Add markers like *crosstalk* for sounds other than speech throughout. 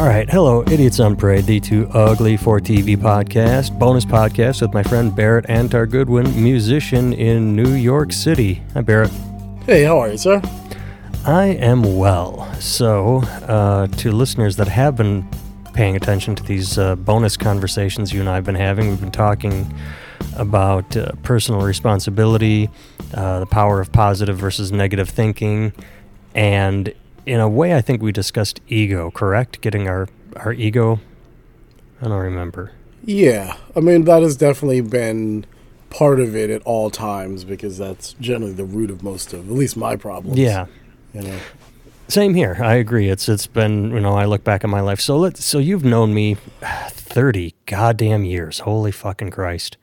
All right, hello, Idiots on Parade, the Too Ugly for TV podcast, bonus podcast with my friend Barrett Antar Goodwin, musician in New York City. Hi, Barrett. Hey, how are you, sir? I am well. So, uh, to listeners that have been paying attention to these uh, bonus conversations you and I have been having, we've been talking about uh, personal responsibility, uh, the power of positive versus negative thinking, and in a way, I think we discussed ego, correct? Getting our, our ego. I don't remember. Yeah, I mean, that has definitely been part of it at all times because that's generally the root of most of, at least my problems. Yeah. You know? Same here. I agree. It's it's been you know I look back at my life. So let so you've known me thirty goddamn years. Holy fucking Christ,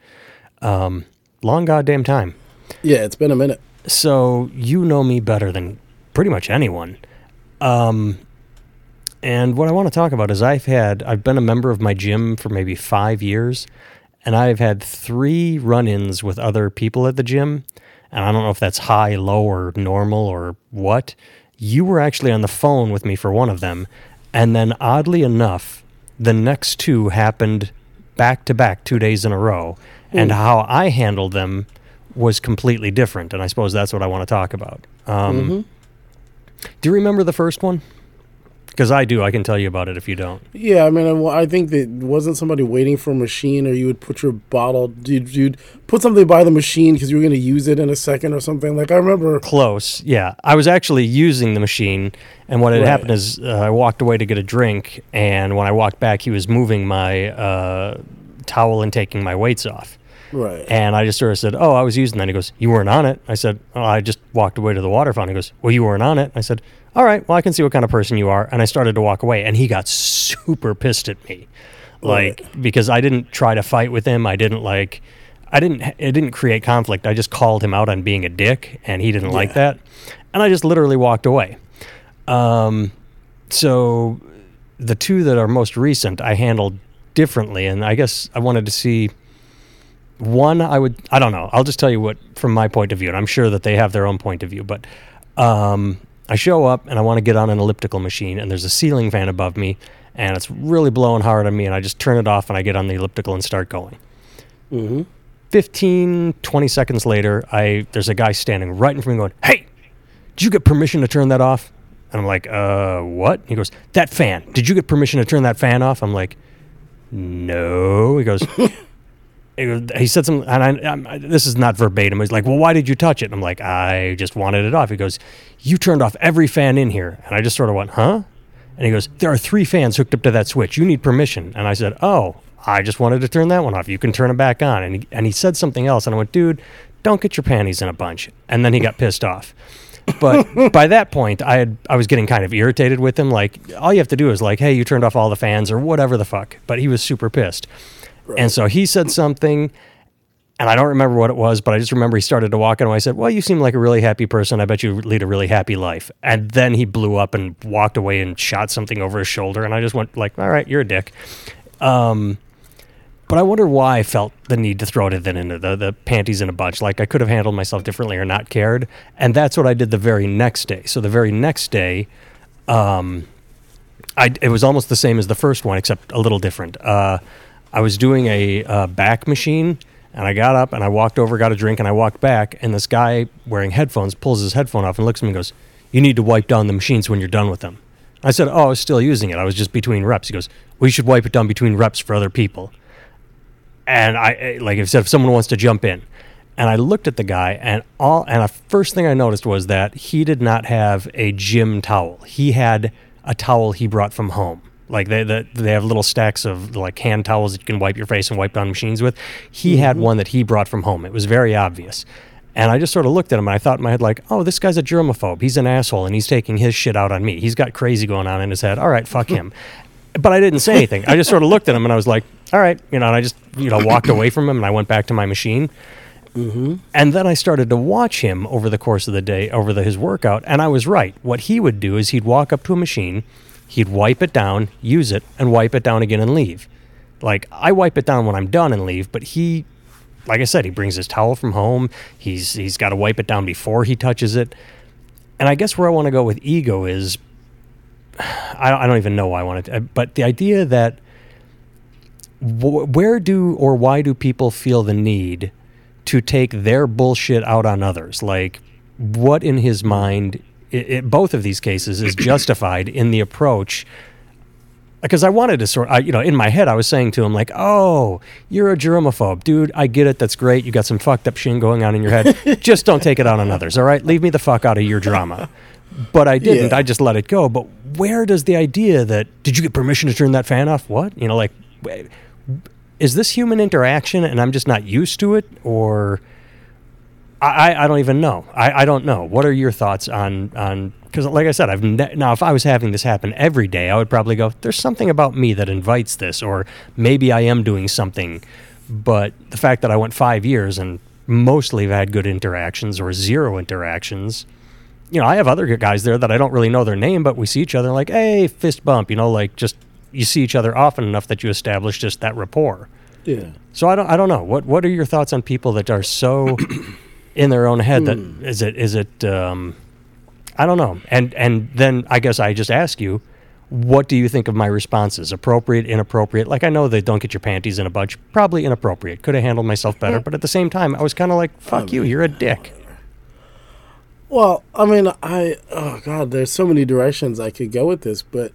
um, long goddamn time. Yeah, it's been a minute. So you know me better than pretty much anyone. Um, and what I want to talk about is I've had I've been a member of my gym for maybe five years, and I've had three run-ins with other people at the gym, and I don't know if that's high, low, or normal or what. You were actually on the phone with me for one of them, and then oddly enough, the next two happened back to back two days in a row, and how I handled them was completely different, and I suppose that's what I want to talk about. Um, do you remember the first one? Because I do. I can tell you about it if you don't. Yeah, I mean, I, I think that wasn't somebody waiting for a machine, or you would put your bottle, you'd, you'd put something by the machine because you were going to use it in a second or something. Like I remember. Close. Yeah. I was actually using the machine, and what had Right. happened is uh, I walked away to get a drink, and when I walked back, he was moving my uh, towel and taking my weights off. Right. And I just sort of said, "Oh, I was using that." He goes, "You weren't on it." I said, "Oh, I just walked away to the water fountain." He goes, "Well, you weren't on it." I said, "All right, well, I can see what kind of person you are." And I started to walk away, and he got super pissed at me, like because I didn't try to fight with him. I didn't like, I didn't. It didn't create conflict. I just called him out on being a dick, and he didn't like that, and I just literally walked away. Um, so the two that are most recent, I handled differently, and I guess I wanted to see one i would i don't know. I'll just tell you what from my point of view and i'm sure that they have their own point of view but um, i show up and i want to get on an elliptical machine and there's a ceiling fan above me and it's really blowing hard on me and i just turn it off and i get on the elliptical and start going. Hmm 15 20 seconds later i there's a guy standing right in front of me going hey did you get permission to turn that off? And i'm like uh what? He goes that fan. Did you get permission to turn that fan off? I'm like no. He goes he he said something, and I, I'm, I, this is not verbatim. He's like, "Well, why did you touch it?" And I'm like, "I just wanted it off." He goes, "You turned off every fan in here," and I just sort of went, "Huh?" And he goes, "There are three fans hooked up to that switch. You need permission." And I said, "Oh, I just wanted to turn that one off. You can turn it back on." And he, and he said something else, and I went, "Dude, don't get your panties in a bunch." And then he got pissed off. But *laughs* by that point, I had I was getting kind of irritated with him. Like, all you have to do is like, "Hey, you turned off all the fans," or whatever the fuck. But he was super pissed. And so he said something, and I don't remember what it was, but I just remember he started to walk, and I said, "Well, you seem like a really happy person. I bet you lead a really happy life." And then he blew up and walked away and shot something over his shoulder, and I just went like, "All right, you're a dick." Um, but I wonder why I felt the need to throw it then into the, the panties in a bunch. Like I could have handled myself differently or not cared. And that's what I did the very next day. So the very next day, um, I, it was almost the same as the first one, except a little different. Uh, I was doing a uh, back machine, and I got up and I walked over, got a drink, and I walked back. And this guy wearing headphones pulls his headphone off and looks at me and goes, "You need to wipe down the machines when you're done with them." I said, "Oh, I was still using it. I was just between reps." He goes, "We should wipe it down between reps for other people." And I like I said, if someone wants to jump in, and I looked at the guy, and all and the first thing I noticed was that he did not have a gym towel. He had a towel he brought from home. Like they, they they have little stacks of like hand towels that you can wipe your face and wipe down machines with. He had mm-hmm. one that he brought from home. It was very obvious. And I just sort of looked at him and I thought in my head, like, oh, this guy's a germaphobe. He's an asshole and he's taking his shit out on me. He's got crazy going on in his head. All right, fuck him. *laughs* But I didn't say anything. I just sort of looked at him and I was like, all right, you know, and I just, you know, walked away from him and I went back to my machine. Mm-hmm. And then I started to watch him over the course of the day, over the, his workout, and I was right. What he would do is he'd walk up to a machine, he'd wipe it down, use it, and wipe it down again and leave. Like I wipe it down when I'm done and leave, but he, like I said, he brings his towel from home. He's he's got to wipe it down before he touches it. And I guess where I want to go with ego is *sighs* I, I don't even know why I wanted to, but the idea that where do or why do people feel the need to take their bullshit out on others? Like, what in his mind, it, both of these cases, is justified in the approach? Because I wanted to sort, I, you know, in my head, I was saying to him like, "Oh, you're a germaphobe, dude. I get it. That's great. You got some fucked up shit going on in your head. *laughs* Just don't take it out on others. All right, leave me the fuck out of your drama." But I didn't. Yeah. I just let it go. But where does the idea that did you get permission to turn that fan off? What you know, like, is this human interaction and I'm just not used to it, or I, I- don't even know. I, I don't know. What are your thoughts on on? Because like I said, I've ne- now if I was having this happen every day, I would probably go. There's something about me that invites this, or maybe I am doing something. But the fact that I went five years and mostly have had good interactions or zero interactions, you know, I have other guys there that I don't really know their name, but we see each other like, hey, fist bump, you know, like just you see each other often enough that you establish just that rapport. Yeah. So I don't, I don't know. What, what are your thoughts on people that are so in their own head that is it, is it, um, I don't know. And, and then I guess I just ask you, what do you think of my responses? Appropriate, inappropriate? Like I know they don't get your panties in a bunch. Probably inappropriate. Could have handled myself *laughs* better, but at the same time, I was kind of like, "Fuck you, you're a dick." Well, I mean, I oh god, there's so many directions I could go with this, but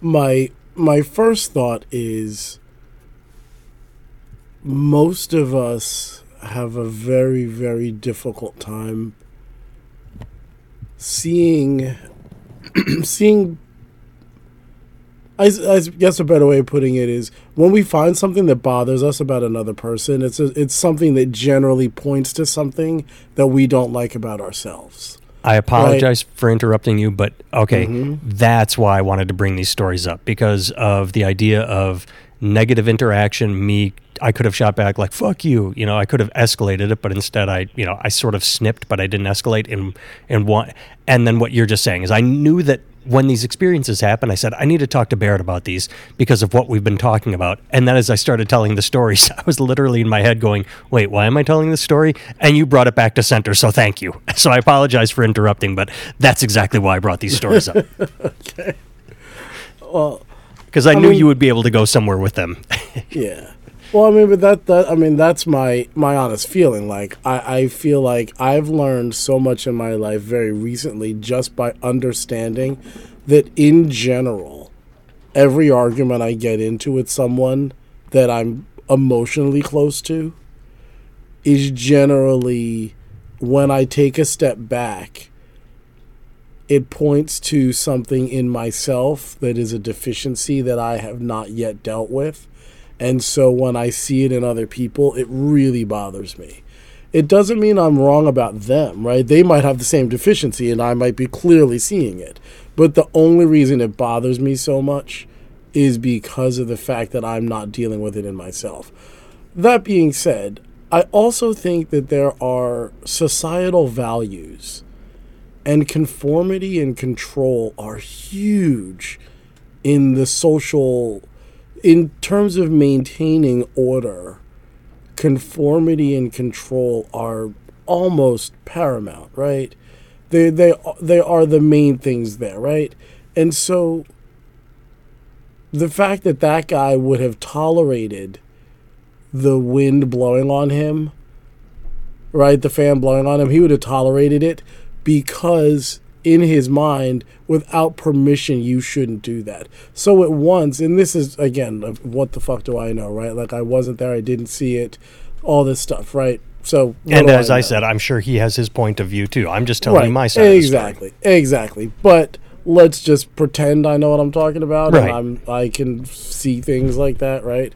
my my first thought is most of us have a very very difficult time seeing *clears throat* seeing I, I guess a better way of putting it is when we find something that bothers us about another person, it's a, it's something that generally points to something that we don't like about ourselves. I apologize for interrupting you, but okay, mm-hmm. that's why I wanted to bring these stories up because of the idea of negative interaction. Me, I could have shot back like "fuck you," you know. I could have escalated it, but instead, I, you know, I sort of snipped, but I didn't escalate. And and one, and then what you're just saying is, I knew that when these experiences happen, I said I need to talk to Barrett about these because of what we've been talking about. And then as I started telling the stories, *laughs* I was literally in my head going, "Wait, why am I telling this story?" And you brought it back to center, so thank you. *laughs* So I apologize for interrupting, but that's exactly why I brought these stories up *laughs* okay. Well, because I, I knew mean- you would be able to go somewhere with them. *laughs* yeah. Well, I mean, but that that I mean, that's my my honest feeling. Like, I I feel like I've learned so much in my life very recently just by understanding that in general, every argument I get into with someone that I'm emotionally close to is generally when I take a step back. It points to something in myself that is a deficiency that I have not yet dealt with. And so when I see it in other people, it really bothers me. It doesn't mean I'm wrong about them, right? They might have the same deficiency and I might be clearly seeing it. But the only reason it bothers me so much is because of the fact that I'm not dealing with it in myself. That being said, I also think that there are societal values and conformity and control are huge in the social in terms of maintaining order conformity and control are almost paramount right? They they they are the main things there right? And so the fact that that guy would have tolerated the wind blowing on him right the fan blowing on him he would have tolerated it because in his mind without permission you shouldn't do that so at once and this is again what the fuck do i know right like i wasn't there i didn't see it all this stuff right so and as I, know? said, I'm sure he has his point of view too. I'm just telling right you my side. Of the story. exactly exactly but let's just pretend i know what i'm talking about Right. and i'm i can see things like that right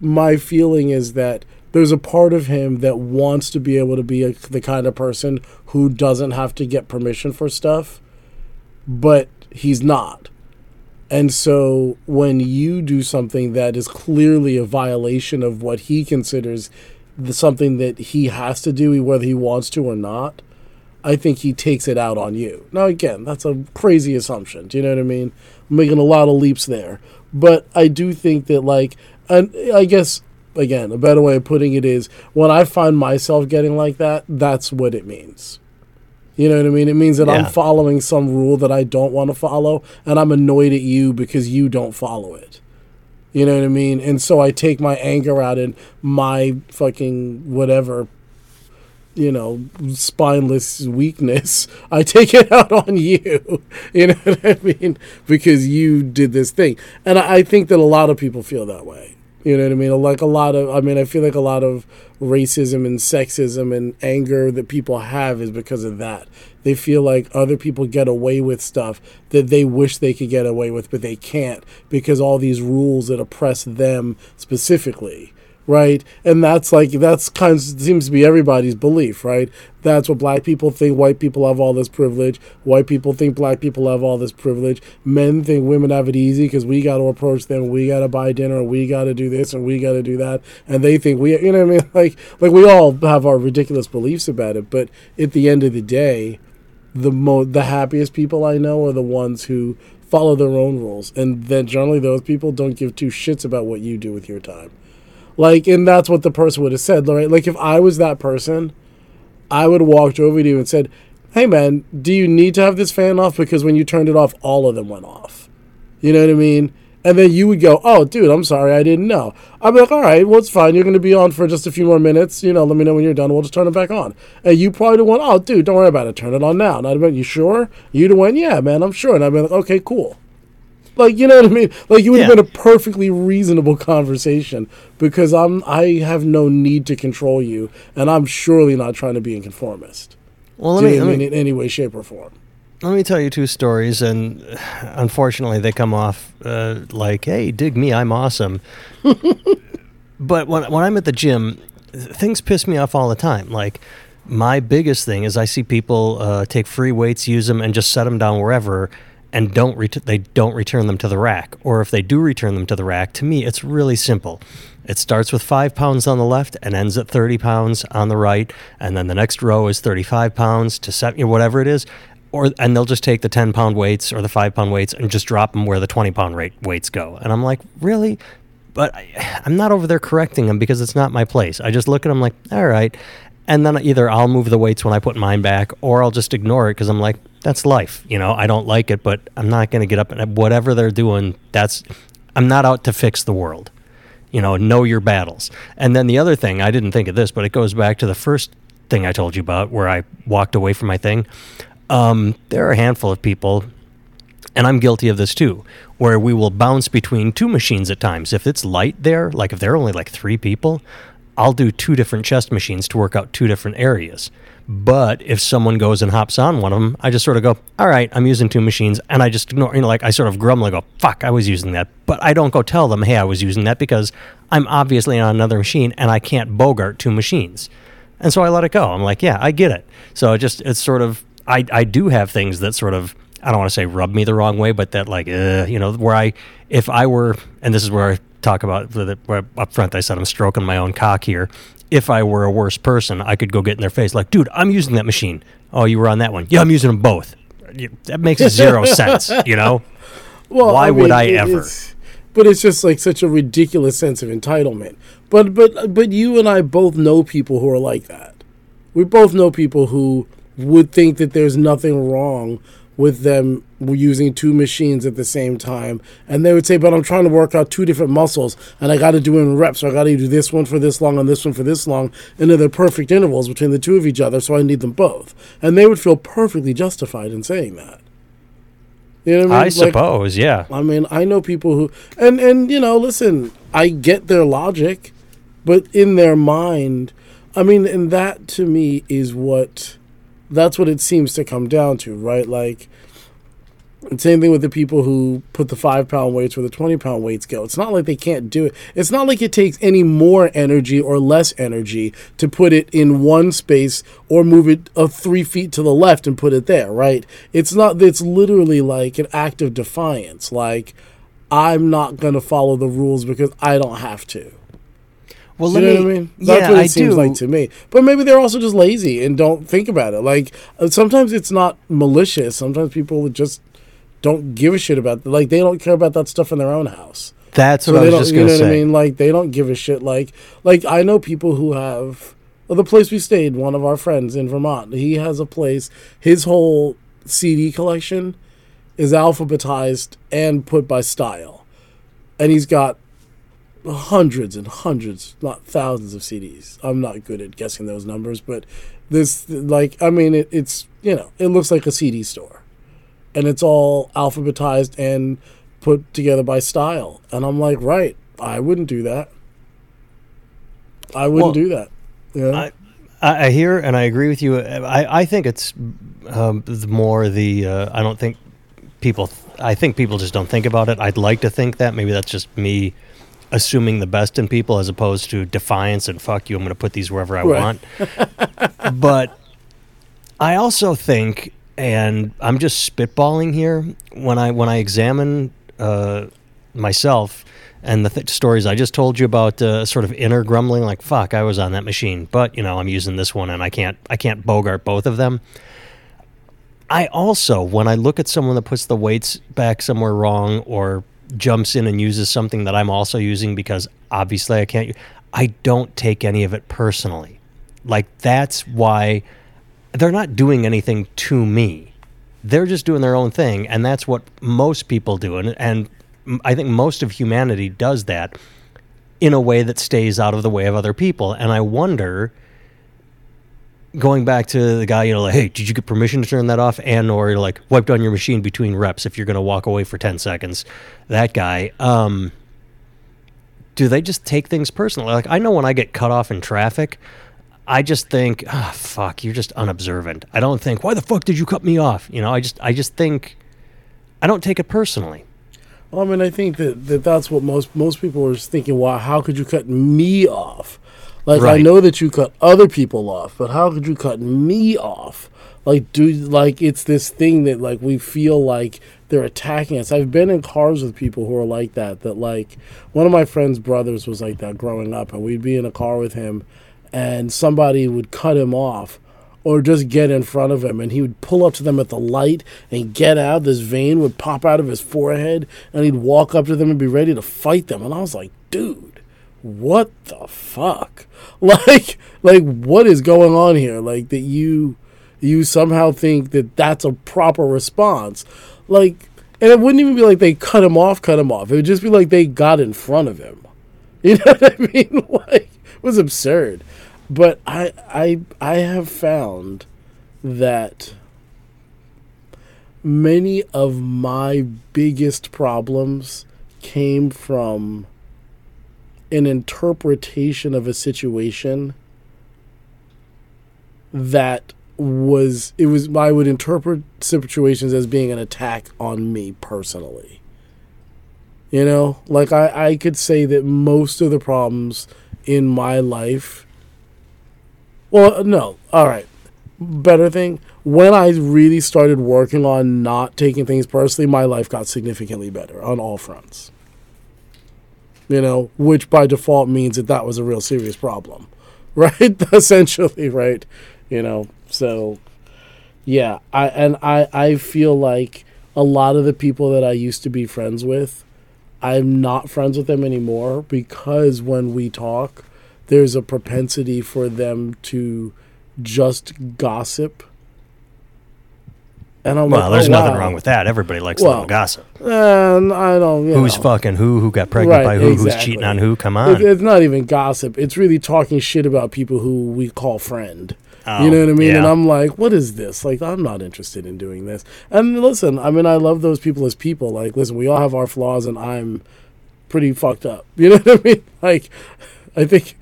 my feeling is that there's a part of him that wants to be able to be a, the kind of person who doesn't have to get permission for stuff but he's not and so when you do something that is clearly a violation of what he considers the, something that he has to do whether he wants to or not I think he takes it out on you. Now, again, that's a crazy assumption. Do you know what I mean? I'm making a lot of leaps there. But I do think that, like, and I guess, again, a better way of putting it is when I find myself getting like that, that's what it means. You know what I mean? It means that Yeah. I'm following some rule that I don't want to follow, and I'm annoyed at you because you don't follow it. You know what I mean? And so I take my anger out in my fucking whatever, you know, spineless weakness. I take it *laughs* out on you. You know what I mean? Because you did this thing. And I I think that a lot of people feel that way. You know what I mean? Like a lot of, I mean, I feel like a lot of racism and sexism and anger that people have is because of that. They feel like other people get away with stuff that they wish they could get away with, but they can't because all these rules that oppress them specifically. Right, and that's like that's kind of seems to be everybody's belief, right? That's what black people think. White people have all this privilege. White people think black people have all this privilege. Men think women have it easy because we got to approach them. We got to buy dinner. We got to do this and we got to do that. And they think we, you know, what I mean, *laughs* like like we all have our ridiculous beliefs about it. But at the end of the day, the mo the happiest people I know are the ones who follow their own rules, and then generally those people don't give two shits about what you do with your time. Like, and that's what the person would have said, right? Like, if I was that person, I would have walked over to you and said, "Hey, man, do you need to have this fan off? Because when you turned it off, all of them went off." You know what I mean? And then you would go, "Oh, dude, I'm sorry, I didn't know." I'd be like, "All right, well, it's fine. You're going to be on for just a few more minutes. You know, let me know when you're done. We'll just turn it back on." And you probably went, "Oh, dude, don't worry about it. Turn it on now." And I'd be like, "You sure?" You'd have went, "Yeah, man, I'm sure." And I'd be like, "Okay, cool." Like you know what I mean? Like you would have been a perfectly reasonable conversation because I'm I have no need to control you, and I'm surely not trying to be a conformist. Well, let me, let me in any way, shape, or form. let me tell you two stories, and unfortunately, they come off uh, like, "Hey, dig me, I'm awesome." *laughs* but when when I'm at the gym, things piss me off all the time. Like my biggest thing is I see people uh, take free weights, use them, and just set them down wherever, and don't ret- they don't return them to the rack. Or if they do return them to the rack, to me, it's really simple. It starts with five pounds on the left and ends at 30 pounds on the right, and then the next row is 35 pounds to know, whatever it is. Or and they'll just take the 10 pound weights or the five pound weights and just drop them where the 20 pound rate weights go. And I'm like, really? But I, I'm not over there correcting them because it's not my place. I just look at them like, all right. And then either I'll move the weights when I put mine back, or I'll just ignore it because I'm like, that's life. You know, I don't like it, but I'm not going to get up and whatever they're doing. That's I'm not out to fix the world. You know, know your battles. And then the other thing, I didn't think of this, but it goes back to the first thing I told you about where I walked away from my thing. Um, there are a handful of people and I'm guilty of this too, where we will bounce between two machines at times. If it's light there, like if there are only like three people, I'll do two different chest machines to work out two different areas. But if someone goes and hops on one of them, I just sort of go, all right, I'm using two machines. And I just ignore, you know, like I sort of grumble and go, fuck, I was using that. But I don't go tell them, hey, I was using that because I'm obviously on another machine and I can't bogart two machines. And so I let it go. I'm like, yeah, I get it. So it just, it's sort of, I, I do have things that sort of, I don't want to say rub me the wrong way, but that like, uh, you know, where I, if I were, and this is where I talk about, the- up front I said I'm stroking my own cock here. If I were a worse person, I could go get in their face like, dude, I'm using that machine. Oh, you were on that one. Yeah, I'm using them both. That makes *laughs* zero sense, you know? Well, Why would I ever? it's- but it's just like such a ridiculous sense of entitlement. But but but you and I both know people who are like that. We both know people who would think that there's nothing wrong with them using two machines at the same time, and they would say, "But I'm trying to work out two different muscles, and I got to do it in reps. So I got to do this one for this long and this one for this long, and they're perfect intervals between the two of each other. So I need them both." And they would feel perfectly justified in saying that. You know what I mean? I Like, suppose, yeah. I mean, I know people who, and and you know, listen, I get their logic, but in their mind, I mean, and that to me is what, that's what it seems to come down to, right? Like, same thing with the people who put the five pound weights where the 20 pound weights go. It's not like they can't do it. It's not like it takes any more energy or less energy to put it in one space or move it uh, three feet to the left and put it there, right? It's not, it's literally like an act of defiance. Like, I'm not going to follow the rules because I don't have to. Well, you know what I mean? That's yeah, what it I seems do. like to me. But maybe they're also just lazy and don't think about it. Like uh, sometimes it's not malicious. Sometimes people just don't give a shit about like they don't care about that stuff in their own house. That's So what I was just you going know to what I say. mean? Like they don't give a shit. Like like I know people who have the place we stayed, one of our friends in Vermont, he has a place. His whole CD collection is alphabetized and put by style, and he's got hundreds and hundreds, not thousands of CDs. I'm not good at guessing those numbers, but this, like, I mean, it, it's you know, it looks like a CD store, and it's all alphabetized and put together by style. And I'm like, right, I wouldn't do that. I wouldn't Well, do that. Yeah. I, I hear and I agree with you. I, I think it's um, the more the uh, I don't think people. I think people just don't think about it. I'd like to think that maybe that's just me assuming the best in people as opposed to defiance and fuck you. I'm going to put these wherever I Right. want. *laughs* but I also think, and I'm just spitballing here when I when I examine uh, myself and the th- stories I just told you about, uh, sort of inner grumbling, like "fuck, I was on that machine," but you know I'm using this one and I can't I can't bogart both of them. I also, when I look at someone that puts the weights back somewhere wrong or jumps in and uses something that I'm also using because obviously I can't, I don't take any of it personally. Like that's why they're not doing anything to me. They're just doing their own thing, and that's what most people do. And, and I think most of humanity does that in a way that stays out of the way of other people. And I wonder, going back to the guy, you know, like, hey, did you get permission to turn that off? And or like wiped on your machine between reps if you're going to walk away for ten seconds. That guy. Um, do they just take things personally? Like I know when I get cut off in traffic, I just think, ah, fuck, you're just unobservant. I don't think, why the fuck did you cut me off? You know, I just, I just think, I don't take it personally. Well, I mean, I think that, that that's what most most people are thinking. Wow, how could you cut me off? Like I know that you cut other people off, but how could you cut me off? Like do like it's this thing that like we feel like they're attacking us. I've been in cars with people who are like that. That like one of my friend's brothers was like that growing up, and we'd be in a car with him, and somebody would cut him off or just get in front of him. And he would pull up to them at the light and get out. This vein would pop out of his forehead and he'd walk up to them and be ready to fight them. And i was like dude what the fuck? *laughs* Like like what is going on here? Like that you you somehow think that that's a proper response. Like and it wouldn't even be like they cut him off cut him off. It would just be like they got in front of him. *laughs* You know what I mean? *laughs* Like was absurd. But I I I have found that many of my biggest problems came from an interpretation of a situation that was it was I would interpret situations as being an attack on me personally. You know, like I, I could say that most of the problems in my life. Well, no, all right. Better thing, when I really started working on not taking things personally, my life got significantly better on all fronts. You know, which by default means that that was a real serious problem, *laughs* right? Essentially, right? You know, so yeah, I and I I feel like a lot of the people that I used to be friends with, I'm not friends with them anymore because when we talk, there's a propensity for them to just gossip. And I'm Well, like, there's oh, nothing wow. wong with that. Everybody likes a Well, little gossip. And I don't. Who's know. fucking who? Who got pregnant Right, by who? Who's cheating on who? Come It, on. it's not even gossip. It's really talking shit about people who we call friend. Oh, you know what I mean? And. Oh, I'm like, what is this? Like, I'm not interested in doing this. And listen, I mean, I love those people as people. Like, listen, we all have our flaws, and I'm pretty fucked up. *laughs* You know what I mean? Like, I think,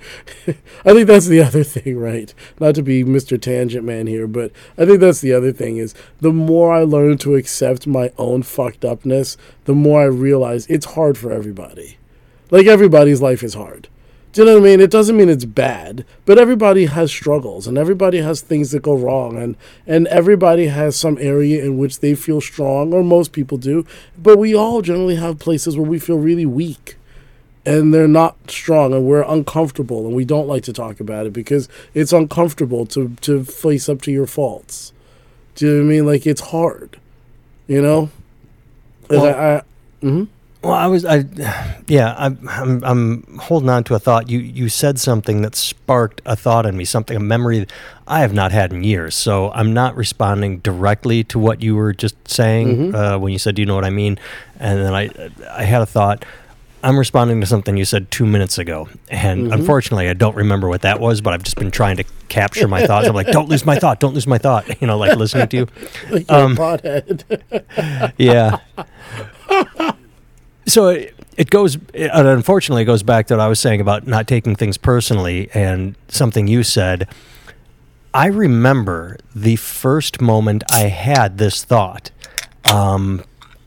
*laughs* I think that's the *laughs* other thing, right? Not to be Mr. Tangent Man here, but I think that's the other thing is the more I learn to accept my own fucked upness, the more I realize it's hard for everybody. Like everybody's life is hard. Do you know what I mean? It doesn't mean it's bad, but everybody has struggles and everybody has things that go wrong and and everybody has some area in which they feel strong or most people do, but we all generally have places where we feel really weak and they're not strong and we're uncomfortable and we don't like to talk about it because it's uncomfortable to to face up to your faults. Do you know what I mean? Like it's hard. You know? Well- I, I, mm-hmm. Well, I was, I, yeah, I'm, I'm, I'm holding on to a thought. You, you said something that sparked a thought in me, something, a memory I have not had in years. So I'm not responding directly to what you were just saying mm-hmm. uh, when you said, "Do you know what I mean?" And then I, I had a thought. I'm responding to something you said two minutes ago, and mm-hmm. unfortunately, I don't remember what that was. But I've just been trying to capture my thoughts. I'm like, "Don't lose my thought. Don't lose my thought." *laughs* You know, like listening to you. *laughs* Like you're a um, pothead. *laughs* yeah. So it, it goes, it, unfortunately, it goes back to what I was saying about not taking things personally and something you said. I remember the first moment I had this thought. Um,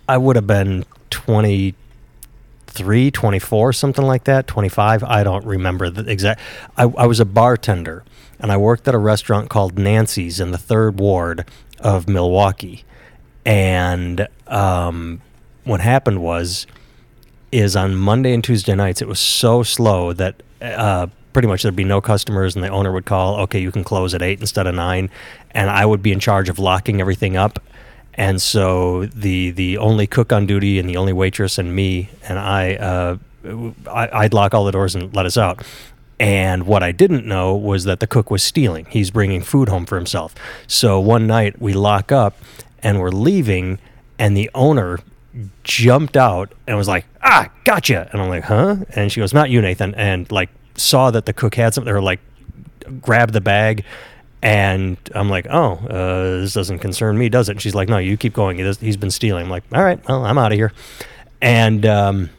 I would have been 23, 24, something like that, 25. I don't remember the exact. I, I was a bartender and I worked at a restaurant called Nancy's in the third ward of Milwaukee. And um, what happened was, is on Monday and Tuesday nights, it was so slow that uh, pretty much there'd be no customers, and the owner would call, okay, you can close at eight instead of nine, and I would be in charge of locking everything up. And so the the only cook on duty and the only waitress and me and I, uh, I I'd lock all the doors and let us out. And what I didn't know was that the cook was stealing. He's bringing food home for himself. So one night we lock up and we're leaving, and the owner jumped out and was like, "Ah, gotcha!" And I'm like, "Huh?" And she goes, "Not you, Nathan." And like saw that the cook had something, or like grabbed the bag. And I'm like, oh, uh, this doesn't concern me, does it? And she's like, no, you keep going. He's been stealing. I'm like, all right, well, I'm out of here. And um,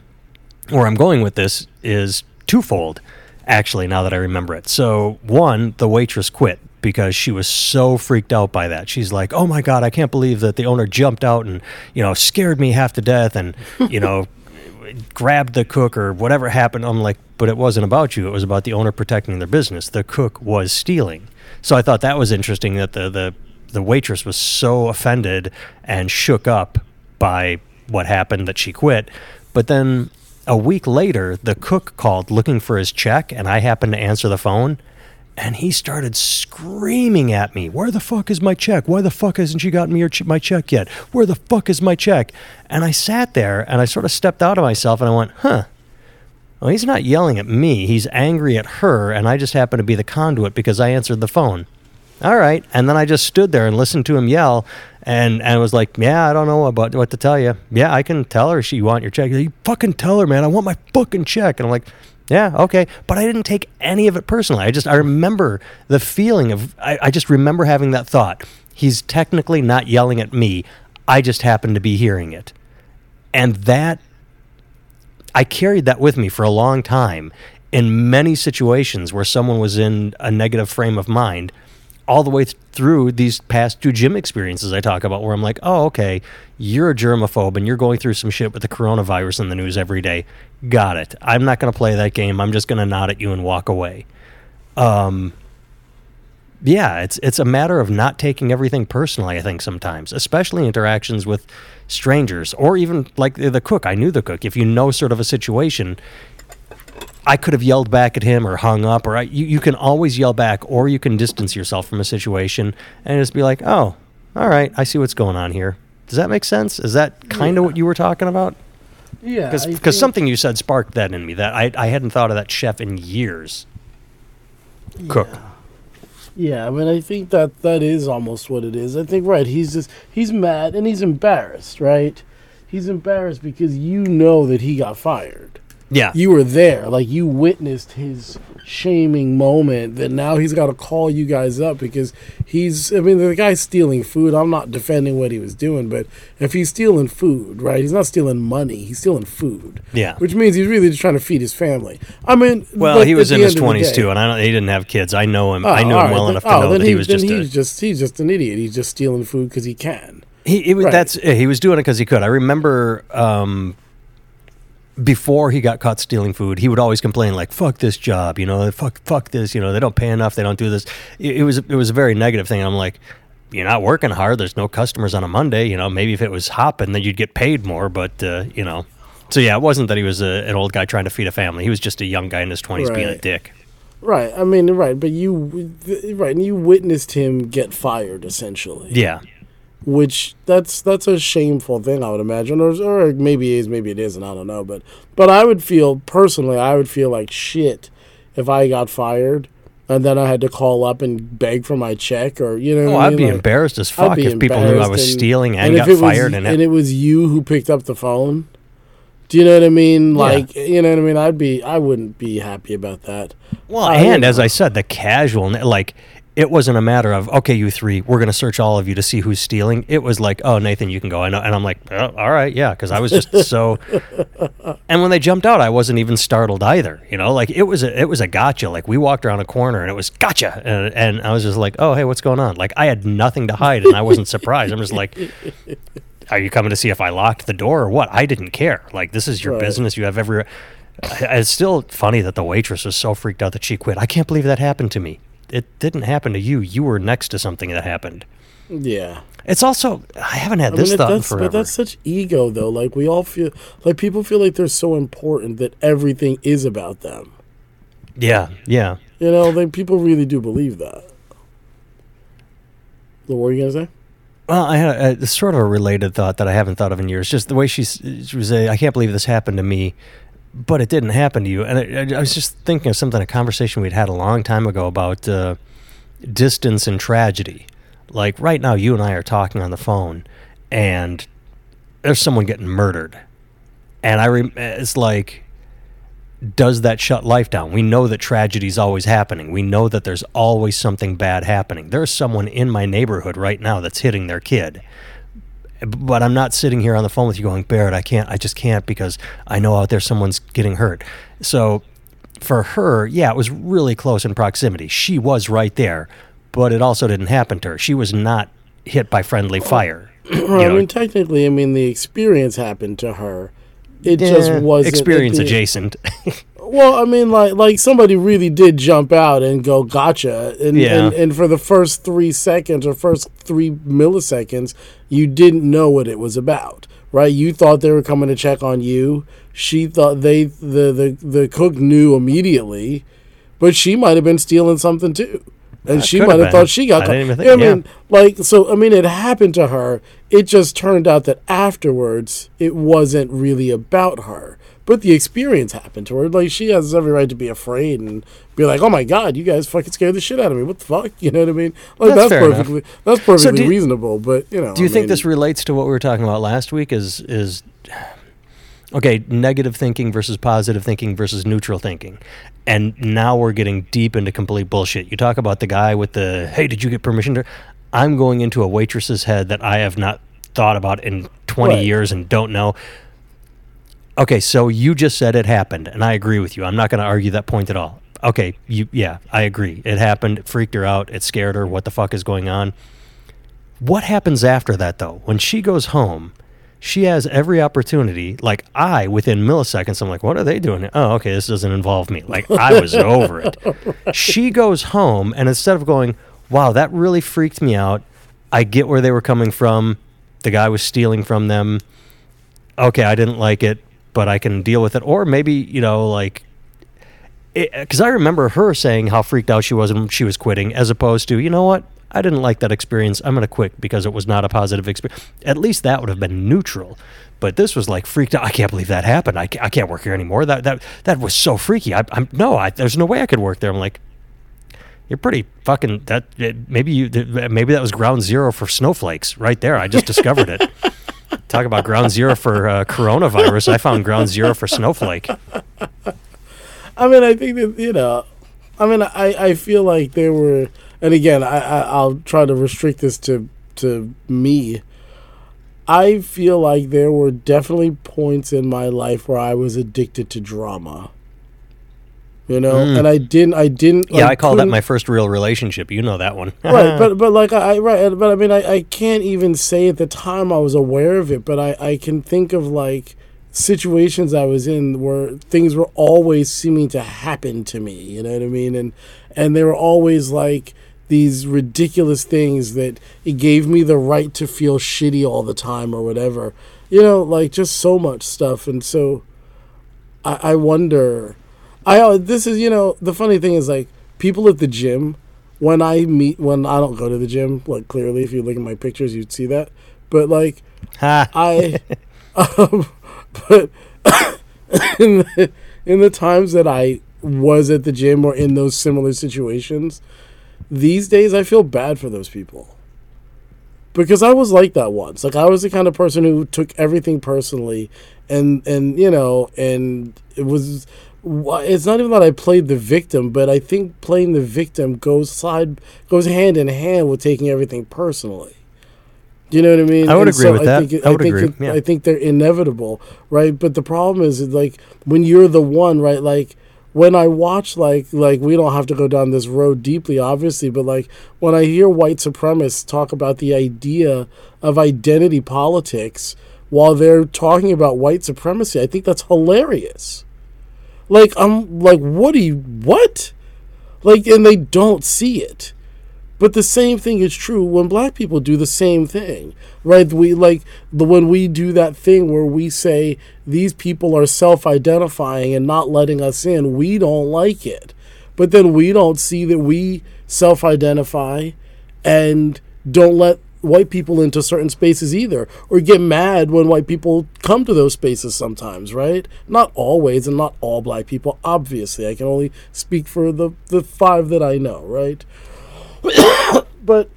where I'm going with this is twofold, actually, now that I remember it. So, one, the waitress quit because she was so freaked out by that. She's like, oh my God, I can't believe that the owner jumped out and, you know, scared me half to death and, you know, *laughs* grabbed the cook or whatever happened. I'm like, but it wasn't about you. It was about the owner protecting their business. The cook was stealing. So I thought that was interesting that the, the, the waitress was so offended and shook up by what happened that she quit. But then a week later, the cook called looking for his check, and I happened to answer the phone. And he started screaming at me, Where the fuck is my check? Why the fuck hasn't she gotten me my check yet? Where the fuck is my check? And I sat there and I sort of stepped out of myself and I went, Huh. Well, he's not yelling at me. He's angry at her, and I just happen to be the conduit because I answered the phone. All right. And then I just stood there and listened to him yell and, and was like, Yeah, I don't know about what to tell you. Yeah, I can tell her she want your check. You fucking tell her, man. I want my fucking check. And I'm like, yeah, okay. But I didn't take any of it personally. I just I remember the feeling of I, I just remember having that thought. He's technically not yelling at me. I just happen to be hearing it. And that I carried that with me for a long time in many situations where someone was in a negative frame of mind, all the way th- through these past two gym experiences I talk about, where I'm like, oh, okay, you're a germaphobe and you're going through some shit with the coronavirus in the news every day. Got it. I'm not going to play that game. I'm just going to nod at you and walk away. Um, yeah, it's it's a matter of not taking everything personally. I think sometimes, especially interactions with strangers or even like the, the cook. I knew the cook. If you know sort of a situation, I could have yelled back at him or hung up, or I, you you can always yell back, or you can distance yourself from a situation and just be like, oh, all right, I see what's going on here. Does that make sense? Is that kind of what you were talking about? Yeah, Because something you said sparked that in me that I I hadn't thought of that chef in years. Cook. Yeah, I mean, I think that that is almost what it is. I think right. He's just he's mad and he's embarrassed, right? He's embarrassed because you know that he got fired. Yeah. You were there, like you witnessed his shaming moment. That now he's got to call you guys up because he's. I mean, the guy's stealing food. I'm not defending what he was doing, but if he's stealing food, right? He's not stealing money. He's stealing food. Yeah. Which means he's really just trying to feed his family. I mean, Well, he was in his end of the twenties day- too, and I don't, he didn't have kids. I know him. Oh, I knew all him well right, enough to oh, know then that he was then just a, he's just he's just an idiot. He's just stealing food because he can. He, it was Right. that's he was doing it because he could. I remember um, before he got caught stealing food, he would always complain like "fuck this job," you know, "fuck fuck this," you know, they don't pay enough, they don't do this. It, it was it was a very negative thing. I'm like, you're not working hard. There's no customers on a Monday. You know, maybe if it was hopping, then you'd get paid more. But uh, you know, so yeah, it wasn't that he was a, an old guy trying to feed a family. He was just a young guy in his twenties being a dick. Right. I mean, right. But you, right, and you witnessed him get fired essentially. Yeah, which that's that's a shameful thing I would imagine, or or maybe it is, maybe it isn't. I don't know, but but I would feel personally, I would feel like shit if I got fired and then I had to call up and beg for my check, or you know. Oh, I I'd mean? be Like, embarrassed as fuck if people knew I was and- stealing and, if got it was, fired and, and it, it was you who picked up the phone. Do you know what I mean? Yeah. Like, you know what I mean? I'd be, I wouldn't be happy about that. well, I- and as I said, the casual like. It wasn't a matter of okay, you three, we're going to search all of you to see who's stealing. It was like, oh, Nathan, you can go. I know, and I'm like, oh, all right, yeah, because I was just *laughs* so. And when they jumped out, I wasn't even startled either. You know, like it was a it was a gotcha. Like we walked around a corner and it was gotcha, and, and I was just like, oh, hey, what's going on? Like I had nothing to hide, and I wasn't surprised. I'm just like. *laughs* Are you coming to see if I locked the door or what? I didn't care. Like this is your Right. business. You have every. It's still funny that the waitress was so freaked out that she quit. I can't believe that happened to me. It didn't happen to you. You were next to something that happened. Yeah. It's also I haven't had I this mean, thought in that's, forever. but that's such ego, though. Like, we all feel, like, people feel like they're so important that everything is about them. yeah, yeah. You know, like, people really do believe that. What were you to say? Well, I had a, a sort of a related thought that I haven't thought of in years. Just the way she's, she was, saying, I can't believe this happened to me, but it didn't happen to you. And I, I, was just thinking of something, a conversation we'd had a long time ago about uh, distance and tragedy. Like right now, you and I are talking on the phone, and there's someone getting murdered, and I, it's like, does that shut life down? We know that tragedy is always happening. We know that there's always something bad happening. There's someone in my neighborhood right now that's hitting their kid. But I'm not sitting here on the phone with you going, Barrett, I can't, I just can't because I know out there someone's getting hurt. So for her, yeah, it was really close in proximity. She was right there, but it also didn't happen to her. She was not hit by friendly fire. *clears throat* You Well, I mean, technically, I mean, the experience happened to her. It eh, just wasn't experience it- adjacent. *laughs* Well, I mean, like like somebody really did jump out and go gotcha, and Yeah. and, and for the first three seconds or first three milliseconds, you didn't know what it was about, right? You thought they were coming to check on you. She thought they the the the cook knew immediately, but she might have been stealing something too. And she might have been. thought she got I caught. didn't even think- what I mean, like so. I mean, it happened to her. It just turned out that afterwards, it wasn't really about her. But the experience happened to her. Like she has every right to be afraid and be like, "Oh my god, you guys fucking scared the shit out of me. What the fuck?" *laughs* You know what I mean? Like That's that's, fair enough. perfectly that's perfectly do- reasonable. But you know, Do you I think mean, this relates to what we were talking about last week? Is is okay? Negative thinking versus positive thinking versus neutral thinking, and now we're getting deep into complete bullshit. You talk about the guy with the hey, did you get permission to? I'm going into a waitress's head that I have not thought about in 20 Right. years and don't know. Okay, so you just said it happened, and I agree with you. I'm not going to argue that point at all. Okay, you yeah, I agree. It happened. It freaked her out. It scared her. What the fuck is going on? What happens after that though? When she goes home, she has every opportunity. Like I, within milliseconds, I'm like, what are they doing? Oh, okay, this doesn't involve me. Like I was *laughs* over it. She goes home, and instead of going, wow, that really freaked me out. I get where they were coming from. The guy was stealing from them. Okay, I didn't like it, but I can deal with it. Or maybe you know, like because I remember her saying how freaked out she was when she was quitting, as opposed to, you know what, I didn't like that experience. I'm going to quit because it was not a positive experience. At least that would have been neutral. But this was like freaked out. I can't believe that happened. I can't, I can't work here anymore. That that that was so freaky. I, I'm no, I, there's no way I could work there. I'm like, you're pretty fucking. That maybe you maybe that was ground zero for snowflakes right there. I just discovered it. *laughs* Talk about ground zero for uh, coronavirus. I found ground zero for snowflake. I mean, I think that you know, I mean, I I feel like there were, and again, I, I I'll try to restrict this to to me. I feel like there were definitely points in my life where I was addicted to drama. You know, Mm. and I didn't. I didn't. Yeah, like, I call that my first real relationship. You know that one. *laughs* right, but but like I I- right, but I mean I, I can't even say at the time I was aware of it, but I I can think of like situations I was in where things were always seeming to happen to me. You know what I mean? And and they were always like these ridiculous things that it gave me the right to feel shitty all the time or whatever. You know, like just so much stuff, and so I, I wonder. I uh, this is you know the funny thing is like people at the gym when I meet when I don't go to the gym, like clearly if you look at my pictures you'd see that. But like Ha. I *laughs* um, but *coughs* in the, in the times that I was at the gym or in those similar situations, these days I feel bad for those people. Because I was like that once. Like I was the kind of person who took everything personally and and you know, and it was it's not even that I played the victim, but I think playing the victim goes side goes hand in hand with taking everything personally. Do you know what I mean? I would And agree with that. Think it, I would think agree, it- yeah. I think they're inevitable, right? But the problem is, like, when you're the one, right? Like, when I watch, like, like we don't have to go down this road deeply, obviously, but like when I hear white supremacists talk about the idea of identity politics while they're talking about white supremacy, I think that's hilarious. Like, I'm like, what do you what? Like, and they don't see it. But the same thing is true when black people do the same thing, right? We like the when we do that thing where we say these people are self-identifying and not letting us in, we don't like it. But then we don't see that we self-identify and don't let white people into certain spaces either or get mad when white people come to those spaces sometimes right not always and not all black people obviously i can only speak for the the five that i know right *coughs* but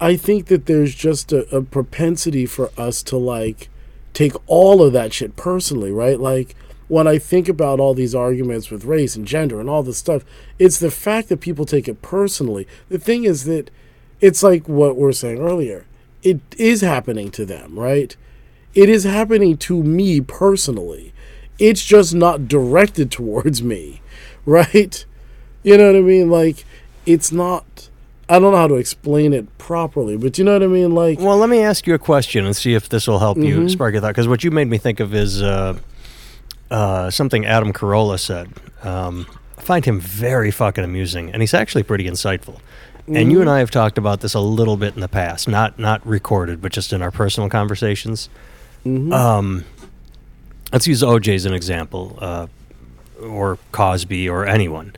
I think that there's just a, a propensity for us to like take all of that shit personally, right? Like when I think about all these arguments with race and gender and all this stuff, it's the fact that people take it personally. The thing is that it's like what we are saying earlier. It is happening to them, right? It is happening to me personally. It's just not directed *laughs* towards me, right? You know what I mean? Like, it's not. I don't know how to explain it properly, but you know what I mean? Like, Well, let me ask you a question and see if this will help Mm-hmm. you spark your thought. Because what you made me think of is uh, uh, something Adam Carolla said. Um, I find him very fucking amusing, and he's actually pretty insightful. And Mm-hmm. you and I have talked about this a little bit in the past, not not recorded, but just in our personal conversations. Mm-hmm. Um, let's use OJ as an example, uh, or Cosby, or anyone.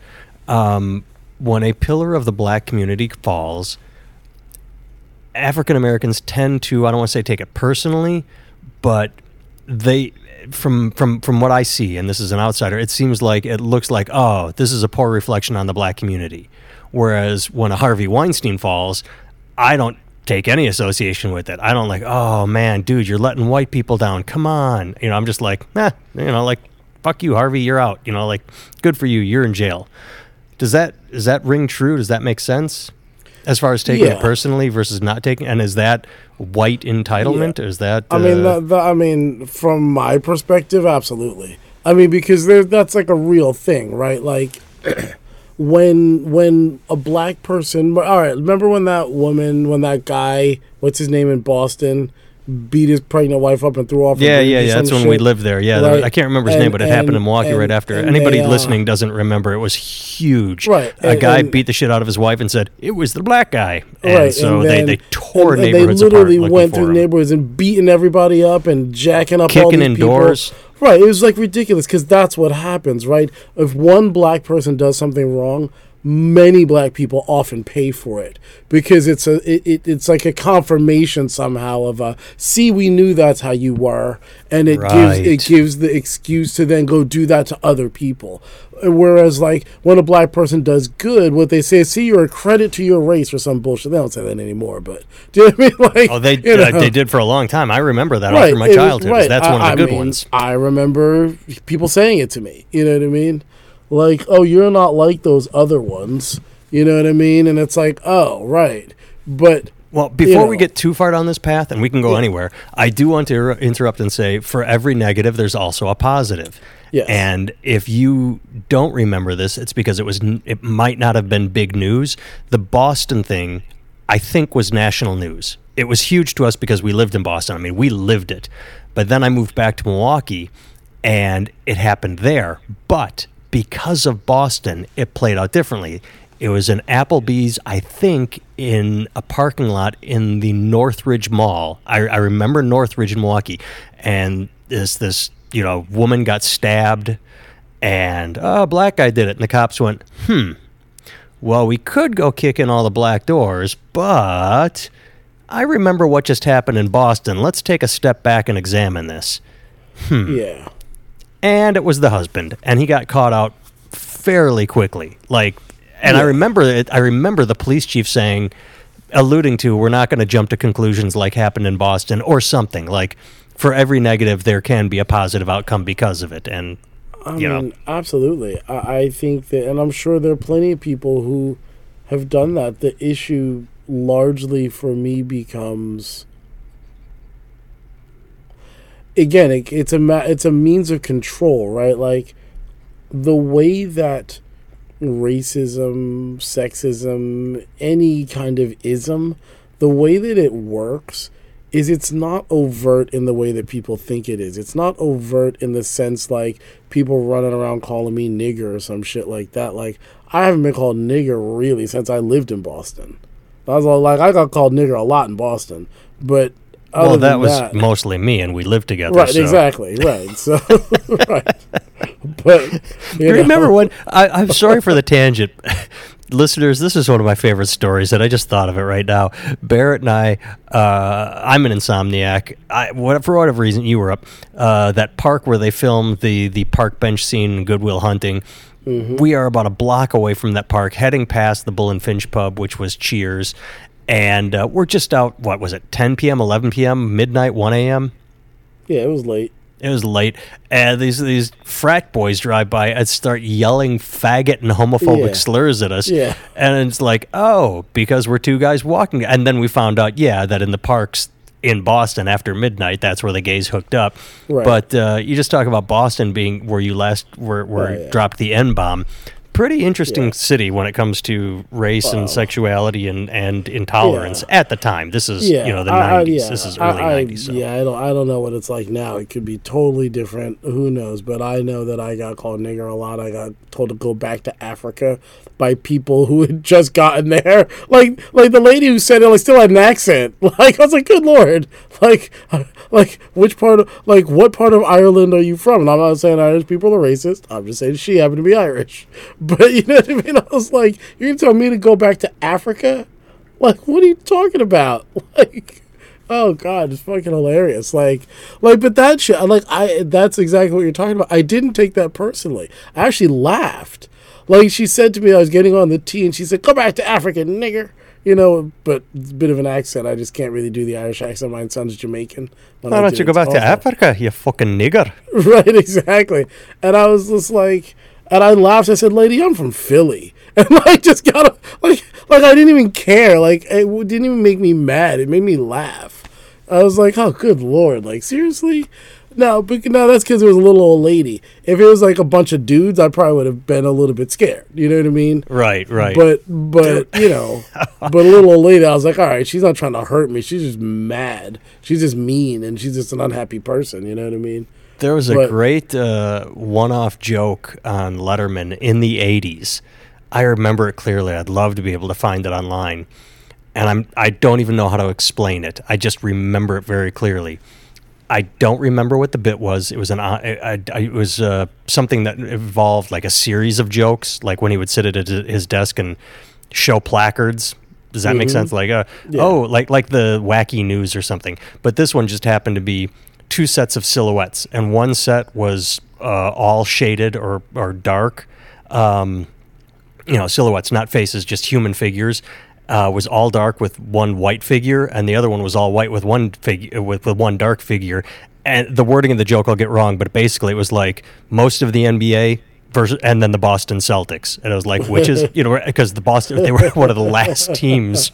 Um, when a pillar of the black community falls, African Americans tend to I don't want to say take it personally, but they from from from what I see, and this is an outsider, it seems like it looks like oh this is a poor reflection on the black community. Whereas when a Harvey Weinstein falls, I don't take any association with it. I don't like oh man, dude, you're letting white people down. Come on, you know I'm just like nah, you know like fuck you Harvey, you're out. You know like good for you, you're in jail. Does that does that ring true? Does that make sense? As far as taking it personally versus not taking, and is that white entitlement? Or is that? I mean, uh, that, that, I mean, from my perspective, absolutely. I mean, because there, that's like a real thing, right? Like, *clears throat* when when a black person, all right, remember when that woman, when that guy, what's his name in Boston, beat his pregnant wife up and threw off. her yeah, yeah, yeah. That's when we lived there. Yeah, Right. I can't remember his And- name, but it happened in Milwaukee and- right after. Anybody they, uh, listening doesn't remember. It was huge. Right, A and- guy and- beat the shit out of his wife and said it was the black guy, and right, so and they, then- they tore and- and neighborhoods They literally apart. went through neighborhoods and beating everybody up and jacking up all Kicking these in people. Right, it was like ridiculous because that's what happens, right? If one black person does something wrong, many black people often pay for it because it's a it, it, it's like a confirmation somehow of a see we knew that's how you were and it gives it gives the excuse to then go do that to other people whereas like when a black person does good what they say is see you're a credit to your race or some bullshit they don't say that anymore but *laughs* do you know what I mean like Oh, they you uh, know. they did for a long time. I remember that all through my childhood was- right. That's I- one of the I good mean, ones. I remember people saying it to me. You know what I mean? Like, oh, you're not like those other ones. You know what I mean? And it's like, oh, right. But Well, before we know. get too far down this path, and we can go anywhere, I do want to inter- interrupt and say for every negative, there's also a positive. Yes. And if you don't remember this, it's because it was n- it might not have been big news. The Boston thing, I think, was national news. It was huge to us because we lived in Boston. I mean, we lived it. But then I moved back to Milwaukee, and it happened there. But because of Boston, it played out differently. It was an Applebee's, I think, in a parking lot in the Northridge Mall. I, I remember Northridge in Milwaukee, and this this you know woman got stabbed, and oh, a black guy did it, and the cops went, hmm, well, we could go kick in all the black doors, but I remember what just happened in Boston. Let's take a step back and examine this. Hmm. Yeah. And it was the husband, and he got caught out fairly quickly. Like, and I remember it. I remember the police chief saying, alluding to, "We're not going to jump to conclusions like happened in Boston or something like." For every negative, there can be a positive outcome because of it, and I you know. absolutely. I, I think that, and I'm sure there are plenty of people who have done that. The issue largely for me becomes again, it, it's a ma- it's a means of control, right? Like the way that racism, sexism, any kind of ism, the way that it works is it's not overt in the way that people think it is. It's not overt in the sense like people running around calling me nigger or some shit like that. Like I haven't been called nigger really since I lived in Boston. I was all like I got called nigger a lot in Boston, but well, that was that, mostly me, and we lived together. right, so. exactly, right. So, *laughs* right. but you You know, remember when I, I'm sorry for the tangent. *laughs* Listeners, this is one of my favorite stories, and I just thought of it right now. Barrett and I, uh, I'm an insomniac. I, what, for whatever reason, you were up. Uh, that park where they filmed the, the park bench scene in Good Will Hunting. We are about a block away from that park, heading past the Bull and Finch pub, which was Cheers. And uh, we're just out, what was it, 10 p.m., 11 p.m., midnight, 1 a.m.? Yeah, it was late. It was late, and these these frat boys drive by and start yelling faggot and homophobic Yeah. slurs at us. Yeah. and it's like, oh, because we're two guys walking. And then we found out, yeah, that in the parks in Boston after midnight, that's where the gays hooked up. Right. But uh, you just talk about Boston being where you last where where Oh, yeah. dropped the N bomb. Pretty interesting Yeah. city when it comes to race Wow. and sexuality and, and intolerance Yeah. at the time. This is Yeah, you know the nineties. this is early nineties. so. Yeah, I don't, I don't know what it's like now. It could be totally different. Who knows? But I know that I got called nigger a lot. I got told to go back to Africa by people who had just gotten there. *laughs* Like, like the lady who said it, like, still had an accent. *laughs* Like, I was like, good lord. *laughs* Like, like which part of, like, what part of Ireland are you from? And I'm not saying Irish people are racist. I'm just saying she happened to be Irish. *laughs* But you know what I mean? I was like, you're gonna tell me to go back to Africa? Like, what are you talking about? *laughs* Like, oh god, it's fucking hilarious. Like, like, but that shit, like, I that's exactly what you're talking about. I didn't take that personally. I actually laughed. Like she said to me, I was getting on the T, and she said, "Go back to Africa, nigger." You know, but it's a bit of an accent. I just can't really do the Irish accent. Mine sounds Jamaican. Why don't do you go back It's to. Africa, you fucking nigger? *laughs* Right, exactly. And I was just like, and I laughed. I said, "Lady, I'm from Philly," *laughs* and like just got a, like, like I didn't even care. Like it didn't even make me mad. It made me laugh. I was like, "Oh, good lord!" Like seriously. No, but no, that's because it was a little old lady. If it was like a bunch of dudes, I probably would have been a little bit scared. You know what I mean? Right, right. But but *laughs* you know, but a little old lady, I was like, all right, she's not trying to hurt me. She's just mad. She's just mean, and she's just an unhappy person. You know what I mean? There was a But- great uh, one-off joke on Letterman in the '80s. I remember it clearly. I'd love to be able to find it online, and I'm I don't even know how to explain it. I just remember it very clearly. I don't remember what the bit was. It was an uh, I, I, it was uh, something that involved like a series of jokes, like when he would sit at his desk and show placards. Does that make sense? Like, uh, Yeah. oh, like like the wacky news or something. But this one just happened to be two sets of silhouettes, and one set was uh, all shaded or or dark. Um, you know, silhouettes, not faces, just human figures. Uh, was all dark with one white figure, and the other one was all white with one figure with, with one dark figure. And the wording of the joke I'll get wrong, but basically it was like most of the NBA versus, and then the Boston Celtics, and I was like which is you know because the Boston they were *laughs* one of the last teams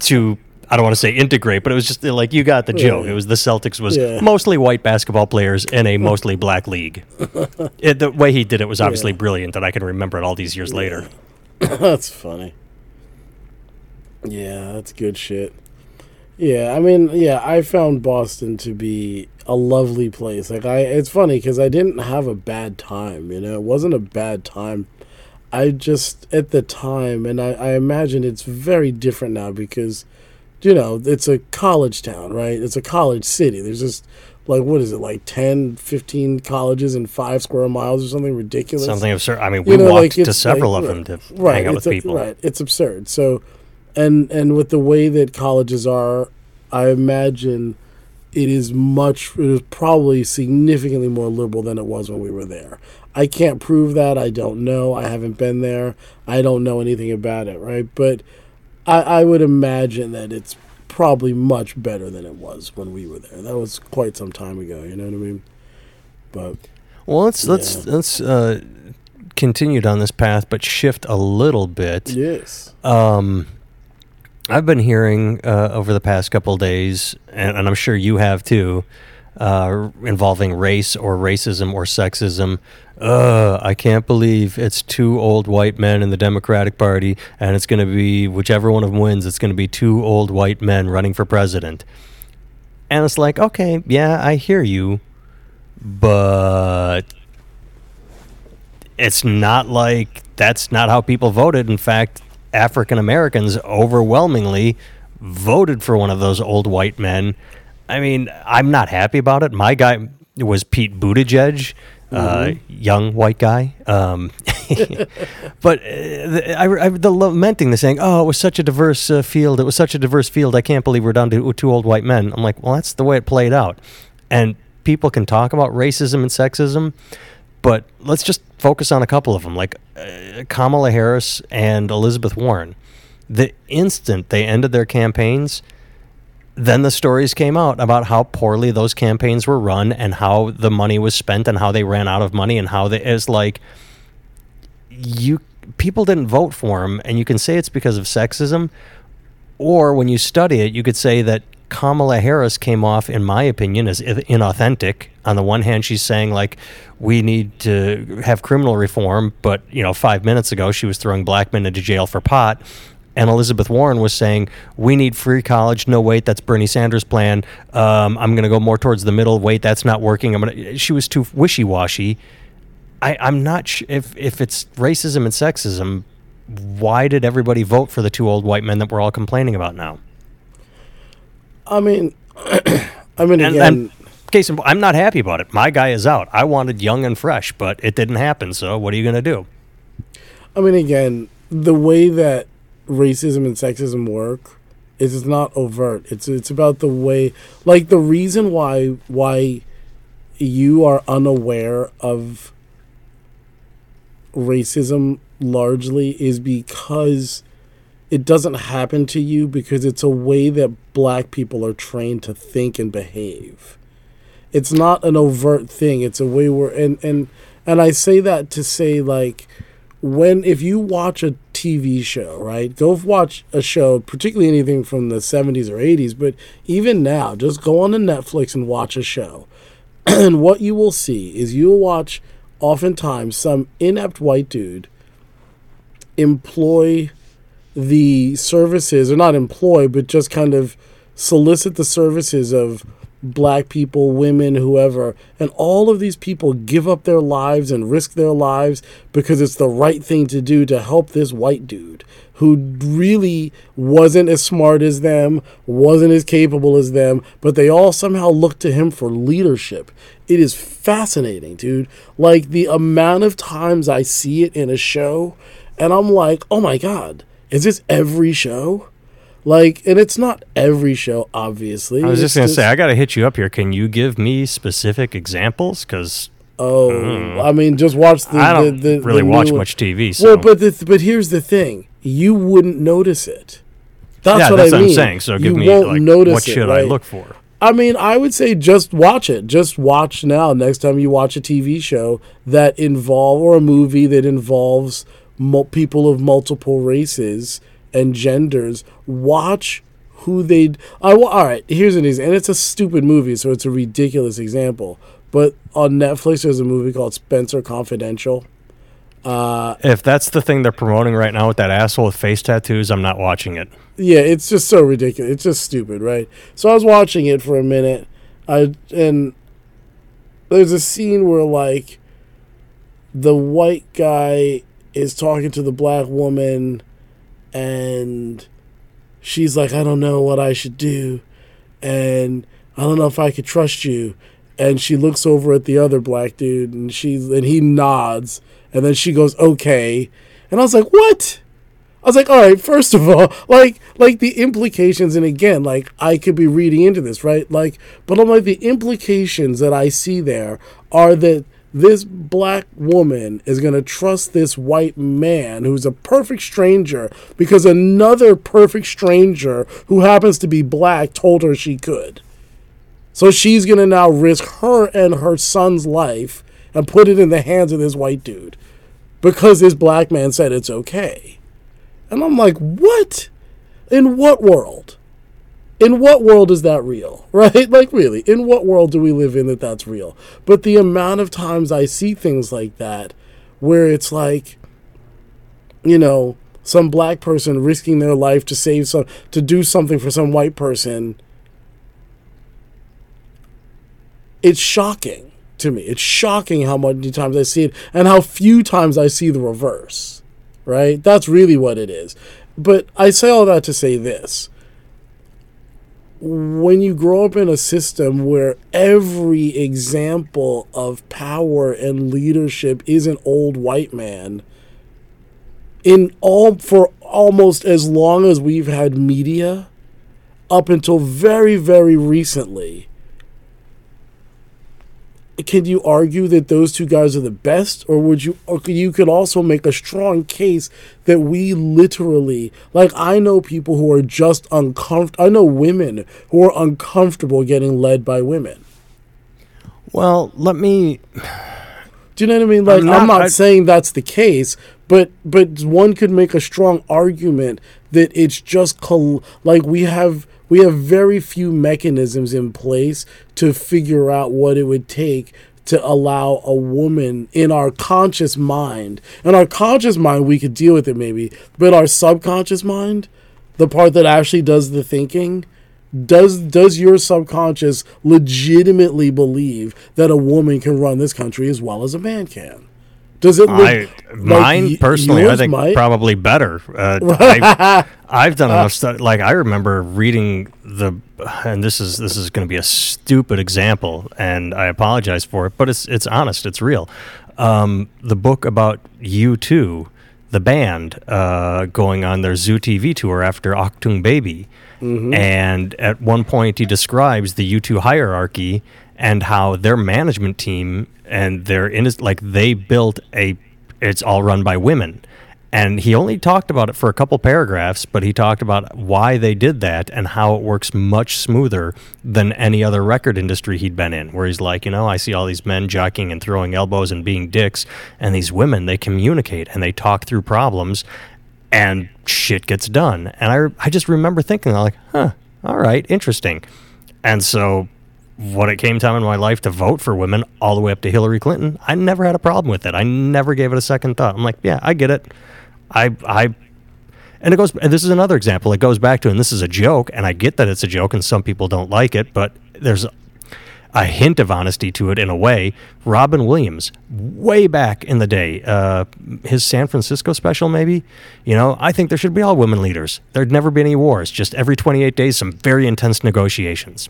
to I don't want to say integrate, but it was just uh, like you got the joke. It was the Celtics was Yeah. mostly white basketball players in a mostly black league. *laughs* It, the way he did it was obviously brilliant, and I can remember it all these years later. *laughs* that's funny. Yeah, that's good shit. Yeah, I mean, yeah, I found Boston to be a lovely place. Like I it's funny cuz I didn't have a bad time, you know. It wasn't a bad time. I just at the time and I I imagine it's very different now because you know, it's a college town, right? It's a college city. There's just like what is it like 10 15 colleges in five square miles or something ridiculous Something absurd. I mean, we You know, walked like, to several like- of them to right hang out with a- people. right it's absurd so and and with the way that colleges are i imagine it is much it is probably significantly more liberal than it was when we were there i can't prove that i don't know i haven't been there i don't know anything about it right but i i would imagine that it's probably much better than it was when we were there. That was quite some time ago you know what i mean? But Well, let's let's let's uh, continue down this path, but shift a little bit. yes. Um, I've been hearing uh, over the past couple of days, and, and I'm sure you have too, uh, involving race or racism or sexism. Uh, I can't believe it's two old white men in the Democratic Party, and it's going to be whichever one of them wins. It's going to be two old white men running for president. And it's like, okay, yeah, I hear you, but it's not like that's not how people voted. In fact, African Americans overwhelmingly voted for one of those old white men. I mean, I'm not happy about it. My guy was Pete Buttigieg, uh, young white guy. Um, *laughs* but uh, the, I, I, the lamenting, the saying, "Oh, it was such a diverse uh, field. It was such a diverse field. I can't believe we're down to two old white men." I'm like, well, that's the way it played out. And people can talk about racism and sexism, but let's just focus on a couple of them, like uh, Kamala Harris and Elizabeth Warren. The instant they ended their campaigns, then the stories came out about how poorly those campaigns were run and how the money was spent and how they ran out of money and how they it's like you people didn't vote for him and you can say it's because of sexism or when you study it you could say that Kamala Harris came off in my opinion as inauthentic. On the one hand she's saying like we need to have criminal reform but you know 5 minutes ago she was throwing black men into jail for pot and Elizabeth Warren was saying, "We need free college. No, wait, that's Bernie Sanders' plan. Um, I'm going to go more towards the middle. Wait, that's not working. I'm going to." She was too wishy-washy. I, I'm not sh- if if it's racism and sexism. Why did everybody vote for the two old white men that we're all complaining about now? i mean *clears throat* i mean And, again and case in I'm not happy about it. My guy is out. I wanted young and fresh, but it didn't happen. So what are you going to do? I mean, again, the way that racism and sexism work is it's not overt. It's it's about the way, like the reason why why you are unaware of racism largely is because it doesn't happen to you because it's a way that black people are trained to think and behave it's not an overt thing it's a way where and and and i say that to say like when if you watch a tv show right? Go watch a show particularly anything from the 70s or 80s but even now just go on to netflix and watch a show. *clears throat* And what you will see is you'll watch oftentimes some inept white dude employ the services or not employ but just kind of solicit the services of black people women whoever. And all of these people give up their lives and risk their lives because it's the right thing to do to help this white dude who really wasn't as smart as them wasn't as capable as them but they all somehow look to him for leadership. It is fascinating dude. Like the amount of times i see it in a show and i'm like oh my god is this every show? Like, and it's not every show, obviously. I was It's just going to say, I got to hit you up here. Can you give me specific examples? Because oh, mm. I mean, just watch the. I don't the, the, really the watch much TV. So. Well, but the, but here's the thing: you wouldn't notice it. That's yeah, what that's I what mean. I'm saying. So give you me won't like notice what it, should I look for? I mean, I would say just watch it. Just watch now. Next time you watch a TV show that involve or a movie that involves mul- people of multiple races and genders, watch who they. I all right. Here's an example, and it's a stupid movie, so it's a ridiculous example. But on Netflix, there's a movie called Spenser Confidential. uh, If that's the thing they're promoting right now with that asshole with face tattoos, I'm not watching it. Yeah, it's just so ridiculous. It's just stupid, right? So I was watching it for a minute, I and there's a scene where like the white guy is talking to the black woman, and she's like, "I don't know what I should do, and I don't know if I could trust you." and she looks over at the other black dude and she's and he nods and then she goes okay. And i was like what? I was like all right first of all like like the implications and again like i could be reading into this right? Like but i'm like the implications that i see there are that this black woman is going to trust this white man who's a perfect stranger because another perfect stranger who happens to be black told her she could so she's going to now risk her and her son's life and put it in the hands of this white dude because this black man said it's okay. And I'm like, what? In what world? In what world is that real? *laughs* Right? Like, really, in what world do we live in that that's real? But the amount of times I see things like that where it's like, you know, some black person risking their life to save some, to do something for some white person it's shocking to me. It's shocking how many times I see it and how few times I see the reverse. Right? That's really what it is. But I say all that to say this. When you grow up in a system where every example of power and leadership is an old white man, in all for almost as long as we've had media, up until very, very recently, can you argue that those two guys are the best? Or would you or you could also make a strong case that we literally like I know people who are just uncomfortable I know women who are uncomfortable getting led by women. Well let me do you know what I mean? Like I'm not, I'm not I, saying that's the case but but one could make a strong argument that it's just col- like we have we have very few mechanisms in place to figure out what it would take to allow a woman in our conscious mind. In our conscious mind, we could deal with it maybe, but our subconscious mind, the part that actually does the thinking, does does your subconscious legitimately believe that a woman can run this country as well as a man can? Does it look I, like mine personally? I think might? probably better. Uh, I've, *laughs* I've, done enough stuff. Like I remember reading the, and this is this is going to be a stupid example, and I apologize for it, but it's it's honest, it's real. Um, the book about U2, the band, uh, going on their Zoo TV tour after Achtung Baby, mm-hmm. and at one point he describes the U2 hierarchy and how their management team and they're in like they built a it's all run by women. And he only talked about it for a couple paragraphs but he talked about why they did that and how it works much smoother than any other record industry he'd been in where he's like you know i see all these men jockeying and throwing elbows and being dicks and these women they communicate and they talk through problems and shit gets done. And i, I just remember thinking like huh all right interesting. And so when it came time in my life to vote for women all the way up to Hillary Clinton, I never had a problem with it. I never gave it a second thought. I'm like, yeah, I get it. I I and it goes and this is another example. It goes back to and this is a joke and I get that it's a joke and some people don't like it, but there's a hint of honesty to it in a way. Robin Williams, way back in the day, uh, his San Francisco special, maybe. You know, I think there should be all women leaders. There'd never be any wars. Just every 28 days, some very intense negotiations.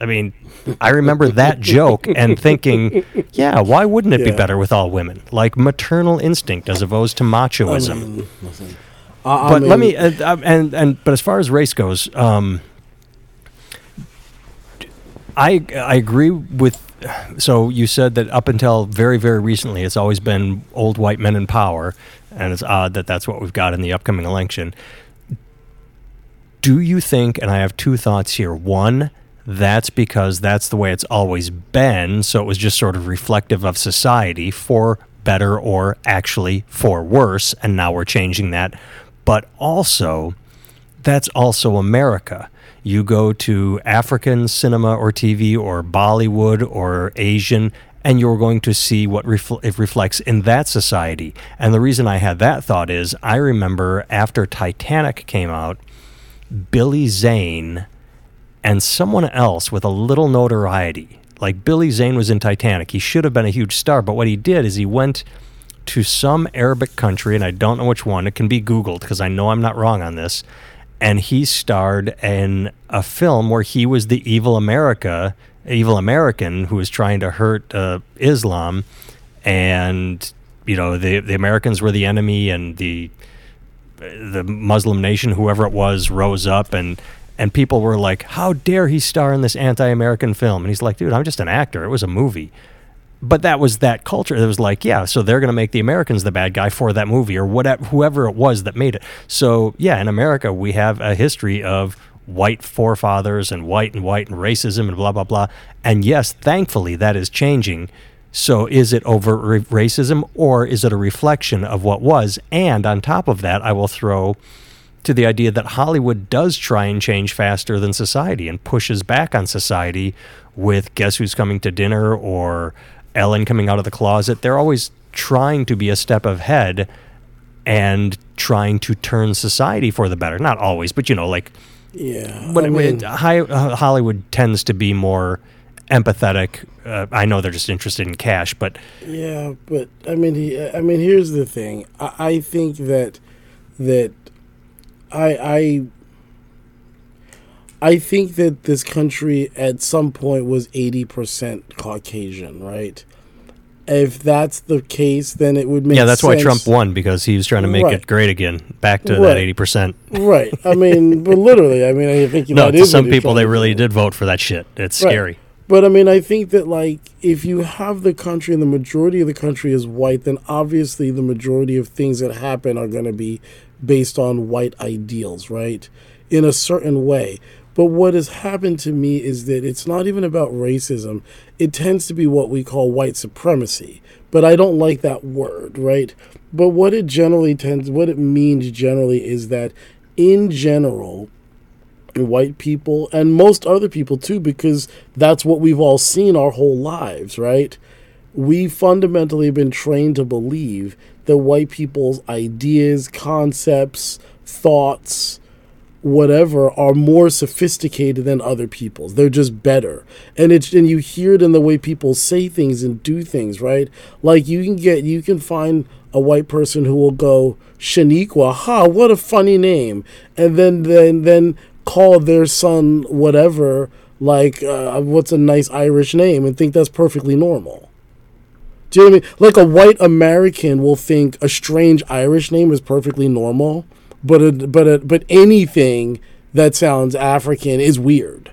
I mean, I remember that *laughs* joke and thinking, yeah, why wouldn't it yeah. be better with all women? Like maternal instinct as opposed to machoism. I mean, uh, but mean, let me, uh, uh, and, and, but as far as race goes, um, I, I agree with, so you said that up until very, very recently, it's always been old white men in power, and it's odd that that's what we've got in the upcoming election. Do you think, and I have two thoughts here. One, that's because that's the way it's always been. So it was just sort of reflective of society for better or actually for worse. And now we're changing that. But also, that's also America. You go to African cinema or TV or Bollywood or Asian, and you're going to see what refl- it reflects in that society. And the reason I had that thought is I remember after Titanic came out, Billy Zane and someone else with a little notoriety. Like Billy Zane was in Titanic. He should have been a huge star, but what he did is he went to some Arabic country, and I don't know which one. It can be Googled because I know I'm not wrong on this. And he starred in a film where he was the evil America evil American who was trying to hurt uh, Islam, and you know the the Americans were the enemy, and the the Muslim nation, whoever it was, rose up and. And people were like, "How dare he star in this anti-American film?" And he's like, "Dude, I'm just an actor. It was a movie." but that was that culture. It was like, yeah, so they're going to make the Americans the bad guy for that movie or whatever, whoever it was that made it. So yeah, in America we have a history of white forefathers and white and white and racism and blah blah blah. And yes, thankfully that is changing. So is it overt ra- racism or is it a reflection of what was? And on top of that, I will throw to the idea that Hollywood does try and change faster than society and pushes back on society with Guess Who's Coming to Dinner or Ellen coming out of the closet. They're always trying to be a step ahead and trying to turn society for the better. Not always, but you know, like, Yeah. but I mean, hi, uh, Hollywood tends to be more empathetic. Uh, I know they're just interested in cash, but Yeah, but I mean, he, I mean, here's the thing. I, I think that that I I I think that this country at some point was eighty percent Caucasian, right? If that's the case, then it would make yeah, that's why Trump won because he was trying to make Right. it great again, back to that eighty percent. Right. I mean, *laughs* but literally, I mean, I think No, that to some people they really did vote for that shit. It's Right. scary. But I mean, I think that like if you have the country and the majority of the country is white, then obviously the majority of things that happen are going to be based on white ideals, right? In a certain way. But what has happened to me is that it's not even about racism. It tends to be what we call white supremacy. But I don't like that word, right? But what it generally tends, what it means generally is that in general, white people and most other people too because that's what we've all seen our whole lives right we fundamentally have been trained to believe that white people's ideas concepts thoughts whatever are more sophisticated than other people's. They're just better. And it's and you hear it in the way people say things and do things right? Like you can get you can find a white person who will go Shaniqua, ha, what a funny name, and then then then call their son whatever, like uh, what's a nice Irish name, and think that's perfectly normal. Do you know what I mean? Like a white American will think a strange Irish name is perfectly normal, but a, but a, but anything that sounds African is weird,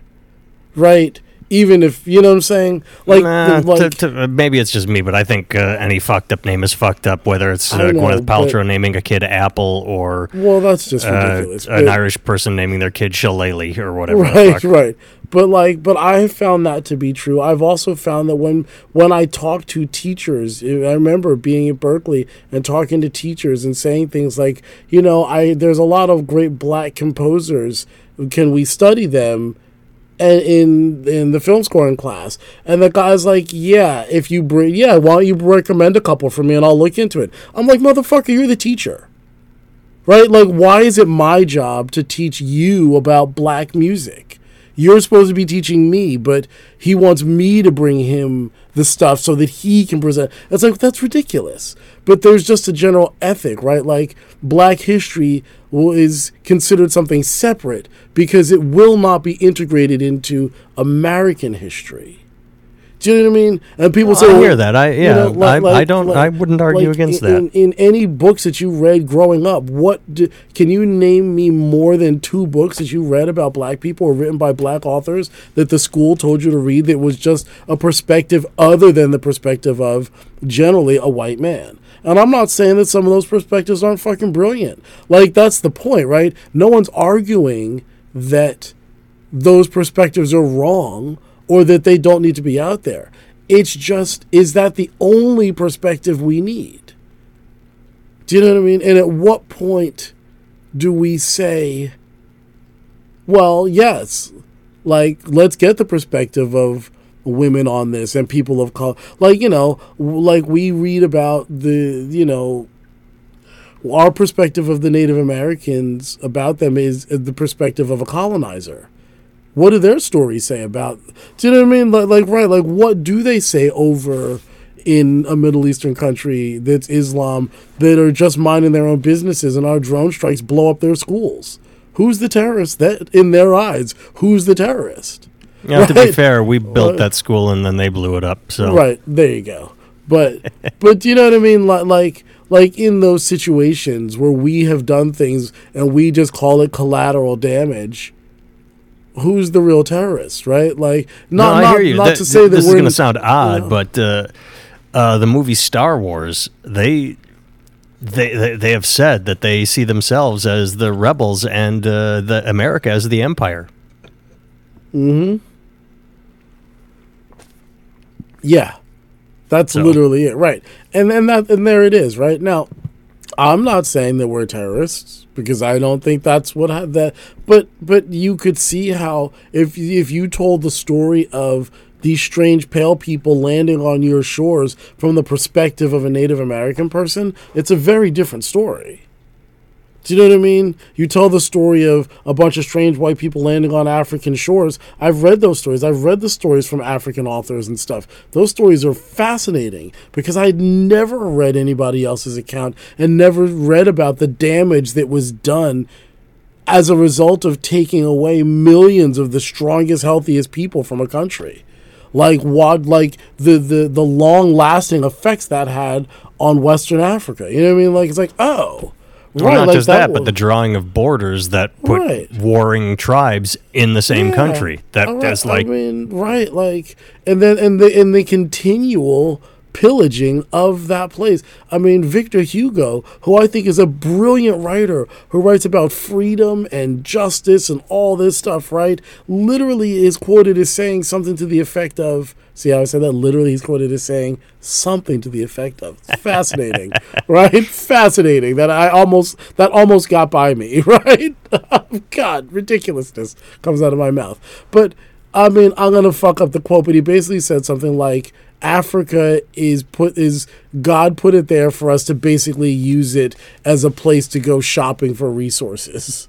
right? Even if you know what I'm saying, like, Nah, like to- to- maybe it's just me, but I think uh, any fucked up name is fucked up. Whether it's uh, know, Gwyneth Paltrow but- naming a kid Apple or well, that's just uh, ridiculous. an Irish person naming their kid Shillelagh or whatever. the right right but like but i found that to be true i've also found that when when i talk to teachers i remember being at Berklee and talking to teachers and saying things like you know i there's a lot of great black composers can we study them in in the film scoring class and the guy's like yeah if you bring yeah why don't you recommend a couple for me and i'll look into it i'm like motherfucker you're the teacher right? Like, why is it my job to teach you about black music? You're supposed to be teaching me, but he wants me to bring him the stuff so that he can present. It's like, that's ridiculous. But there's just a general ethic, right? Like, black history is considered something separate because it will not be integrated into American history. Do you know what I mean? And people say, I well, hear that. I yeah. I, I don't. I wouldn't argue like, against in, that. In, in any books that you read growing up, what do, can you name me more than two books that you read about black people or written by black authors that the school told you to read that was just a perspective other than the perspective of generally a white man? And I'm not saying that some of those perspectives aren't fucking brilliant. Like that's the point, right? No one's arguing that those perspectives are wrong or that they don't need to be out there. It's just, is that the only perspective we need? Do you know what I mean? And at what point do we say, well, yes, like, let's get the perspective of women on this and people of color. Like, you know, like we read about the, you know, our perspective of the Native Americans about them is the perspective of a colonizer. What do their stories say about? Do you know what I mean? Like, like right? Like, what do they say over in a Middle Eastern country that's Islam that are just minding their own businesses and our drone strikes blow up their schools? Who's the terrorist? That in their eyes, who's the terrorist? Yeah, to be fair, we built that school and then they blew it up. So Right there, you go. But *laughs* but you know what I mean? Like like in those situations where we have done things and we just call it collateral damage. Who's the real terrorist, right? Like no, not I not, you. not That- to say that this is going to sound odd, know. but uh, uh, the movie Star Wars, they, they they they have said that they see themselves as the rebels and uh, the America as the empire. Yeah, that's So- literally it, right? And then that and there it is, right now. I'm not saying that we're terrorists because I don't think that's what I, that. But but you could see how if if you told the story of these strange pale people landing on your shores from the perspective of a Native American person, it's a very different story. Do you know what I mean? You tell the story of a bunch of strange white people landing on African shores. I've read those stories. I've read the stories from African authors and stuff. Those stories are fascinating because I'd never read anybody else's account and never read about the damage that was done as a result of taking away millions of the strongest, healthiest people from a country. Like what like the, the, the long lasting effects that had on Western Africa. You know what I mean? Like it's like, oh. Well, not like just that, was- but the drawing of borders that put Right. warring tribes in the same Yeah. country. That right, that's like I mean, right, like, and then and the and the continual pillaging of that place. I mean, Victor Hugo, who I think is a brilliant writer, who writes about freedom and justice and all this stuff, right? Literally is quoted as saying something to the effect of. See how I said that? Literally, he's quoted as saying something to the effect of. Fascinating, *laughs* right? Fascinating. That I almost that almost got by me, *laughs* right? Oh, God, ridiculousness comes out of my mouth. But I mean, I'm gonna fuck up the quote, but he basically said something like, "Africa is put is God put it there for us to basically use it as a place to go shopping for resources."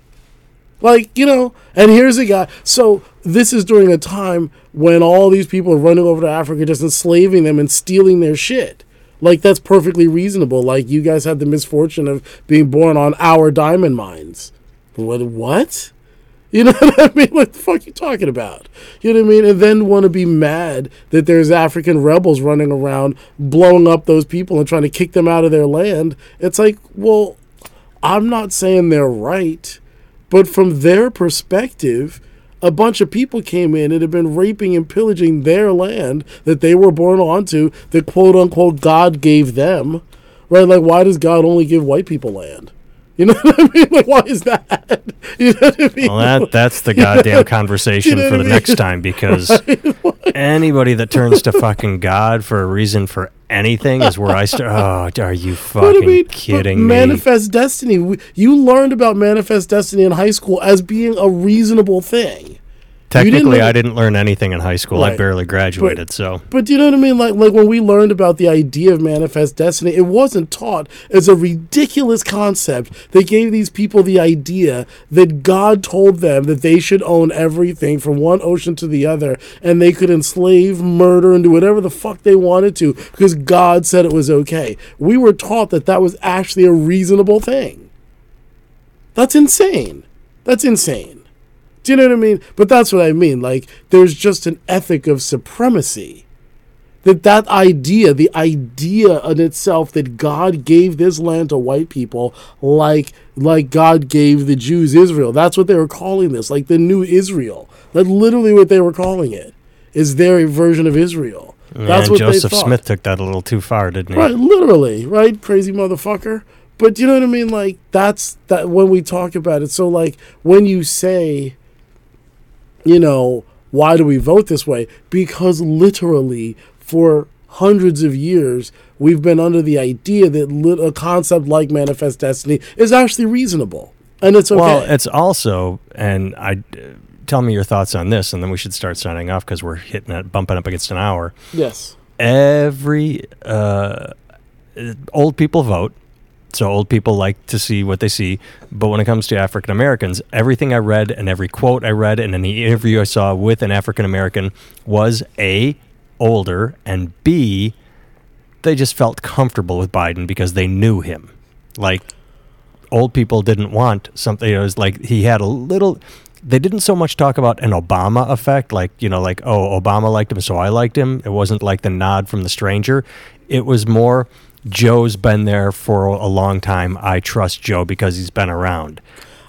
Like, you know, and here's a guy. So, this is during a time when all these people are running over to Africa, just enslaving them and stealing their shit. Like, that's perfectly reasonable. Like, you guys had the misfortune of being born on our diamond mines. What? What? You know *laughs* what I mean? What the fuck you talking about? You know what I mean? And then want to be mad that there's African rebels running around blowing up those people and trying to kick them out of their land. It's like, well, I'm not saying they're right, but from their perspective, a bunch of people came in and had been raping and pillaging their land that they were born onto, that quote unquote God gave them. Right? Like, why does God only give white people land? You know *laughs* what I mean? Like, why is that? *laughs* You know what I mean? well, that that's the *laughs* goddamn conversation know for the I next time because anybody that turns to fucking God for a reason for anything is where I start. Oh, are you But I fucking mean, kidding but me? Manifest Destiny. You learned about Manifest Destiny in high school as being a reasonable thing. Technically, learn- I didn't learn anything in high school. I barely graduated, so But do you know what I mean? Like, like when we learned about the idea of manifest destiny, it wasn't taught as a ridiculous concept. They gave these people the idea that God told them that they should own everything from one ocean to the other, and they could enslave, murder, and do whatever the fuck they wanted to because God said it was okay. We were taught that that was actually a reasonable thing. That's insane. That's insane. Do you know what I mean? But that's what I mean. Like, there's just an ethic of supremacy. That that idea, the idea in itself that God gave this land to white people, like like God gave the Jews Israel. That's what they were calling this, like the new Israel. That's literally what they were calling it. Is their version of Israel. That's and what Joseph they thought. Smith took that a little too far, didn't he? Right, literally, right? Crazy motherfucker. But you know what I mean? Like that's that when we talk about it. So like when you say, you know, why do we vote this way? Because literally for hundreds of years we've been under the idea that lit- a concept like manifest destiny is actually reasonable. And it's okay. Well, it's also, and I tell me your thoughts on this, and then we should start signing off because we're hitting it, bumping up against an hour. yes. Every uh, old people vote, so old people like to see what they see. But when it comes to African Americans, everything I read and every quote I read and any interview I saw with an African American was a older and b they just felt comfortable with Biden because they knew him. Like old people didn't want something. It was like he had a little. they didn't so much talk about an Obama effect, like you know, like oh, Obama liked him, so I liked him. It wasn't like the nod from the stranger. It was more Joe's been there for a long time. I trust Joe because he's been around.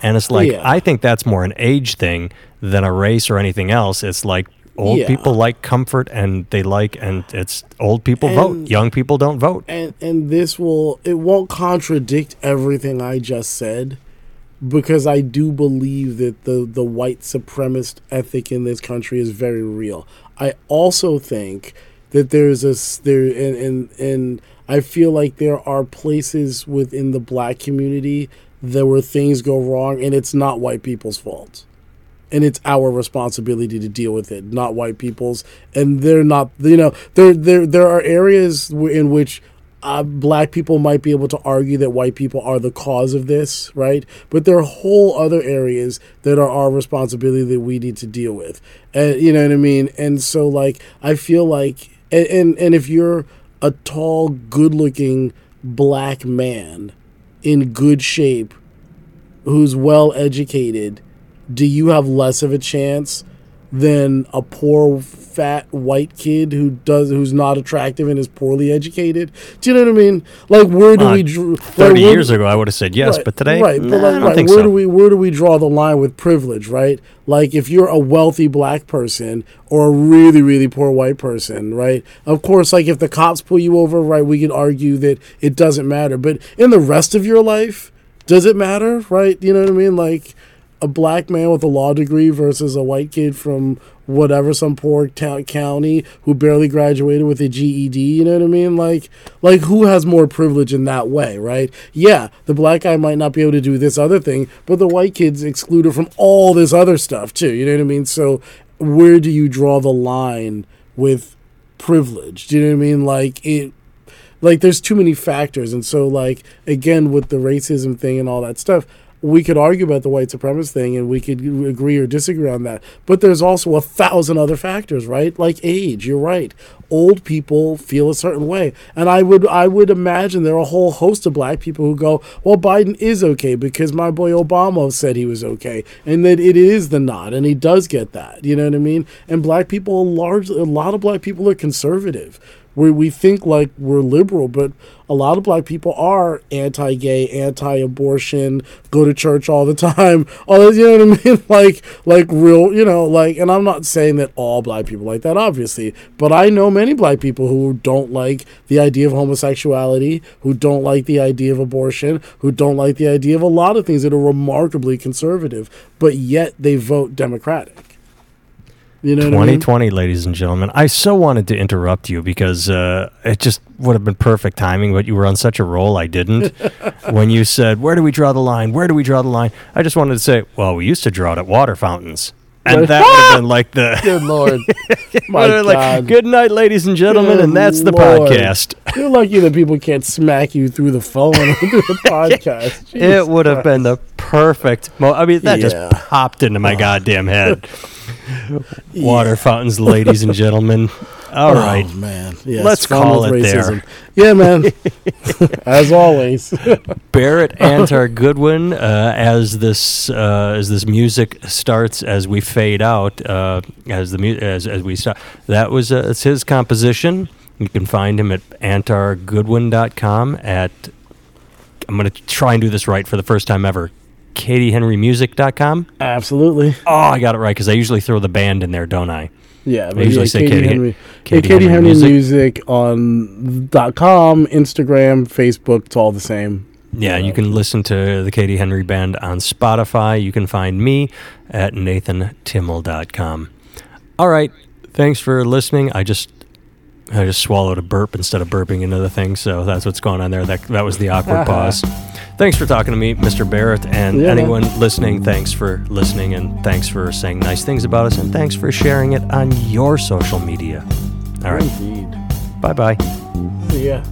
And it's like Yeah. I think that's more an age thing than a race or anything else. It's like old Yeah. people like comfort and they like and it's old people And- vote. Young people don't vote. and and this will it won't contradict everything I just said because I do believe that the the white supremacist ethic in this country is very real. I also think that there's a, there and and and I feel like there are places within the black community that where things go wrong and it's not white people's fault and it's our responsibility to deal with it, not white people's. And they're not, you know, there there there are areas in which uh, black people might be able to argue that white people are the cause of this, right? But there are whole other areas that are our responsibility that we need to deal with, and you know what I mean. And so, like, I feel like, and and, and if you're a tall, good-looking black man in good shape who's well educated, do you have less of a chance than a poor fat white kid who does who's not attractive and is poorly educated? Do you know what I mean? Like where do Uh, we dr- Thirty like, years ago, I would have said yes, right, but today, right? nah, But I like, don't right, where so. do we where do we draw the line with privilege? Right? Like if you're a wealthy black person or a really really poor white person, right? Of course, like if the cops pull you over, right, we could argue that it doesn't matter. But in the rest of your life, does it matter? Right? You know what I mean? Like a black man with a law degree versus a white kid from whatever some poor town county who barely graduated with a GED, you know what I mean? Like like who has more privilege in that way, right? Yeah, the black guy might not be able to do this other thing, but the white kid's excluded from all this other stuff too, you know what I mean? So where do you draw the line with privilege? Do you know what I mean? Like it like there's too many factors and so like again with the racism thing and all that stuff we could argue about the white supremacist thing and we could agree or disagree on that. But there's also a thousand other factors right? Like age you're right. Old people feel a certain way. And i would i would imagine there are a whole host of black people who go well biden is okay because my boy obama said he was okay and that it is the nod and he does get that. You know what i mean? And black people largely a lot of black people are conservative where we think like we're liberal, but a lot of black people are anti-gay, anti-abortion, go to church all the time. *laughs* All this, you know what I mean? *laughs* Like, like real, you know, like. And I'm not saying that all black people like that, obviously, but I know many black people who don't like the idea of homosexuality, who don't like the idea of abortion, who don't like the idea of a lot of things that are remarkably conservative, but yet they vote Democratic. You know what I mean? 2020, ladies and gentlemen. I so wanted to interrupt you because uh, it just would have been perfect timing, but you were on such a roll, I didn't. *laughs* when you said, Where do we draw the line? Where do we draw the line? I just wanted to say, Well, we used to draw it at water fountains. And that would have been like the. *laughs* Good lord, *laughs* my would have been God! like, Good night, ladies and gentlemen. Good and that's the Lord. podcast. You're lucky that people can't smack you through the phone through the podcast. Jesus It would have been the perfect. Mo- I mean, that Yeah. just popped into my goddamn head. Water fountains, ladies and gentlemen. All *laughs* Oh, right. man. Yes, Let's call it there. Yeah, man. *laughs* *laughs* As always. Barrett Antar Goodwin, uh, as this uh, as this music starts, as we fade out, uh, as the mu- as as we start, that was uh, it's his composition. You can find him at antargoodwin.com. At I'm going to try and do this right for the first time ever. KatieHenryMusic.com. Absolutely. Oh, I got it right because I usually throw the band in there, don't I? Yeah, but usually yeah, say Katie Katie- Henry. Katie Katie Henry Henry Music. music. on dot com, Instagram, Facebook. It's all the same. Yeah, you can listen to the Katie Henry Band on Spotify. You can find me at nathantimmel.com. All right. Thanks for listening. I just I just swallowed a burp instead of burping into the thing, so that's what's going on there. That that was the awkward *laughs* pause. Thanks for talking to me, Mr. Barrett, and Yeah, man. anyone listening. Thanks for listening, and thanks for saying nice things about us, and thanks for sharing it on your social media. All right, Indeed. bye bye. Yeah.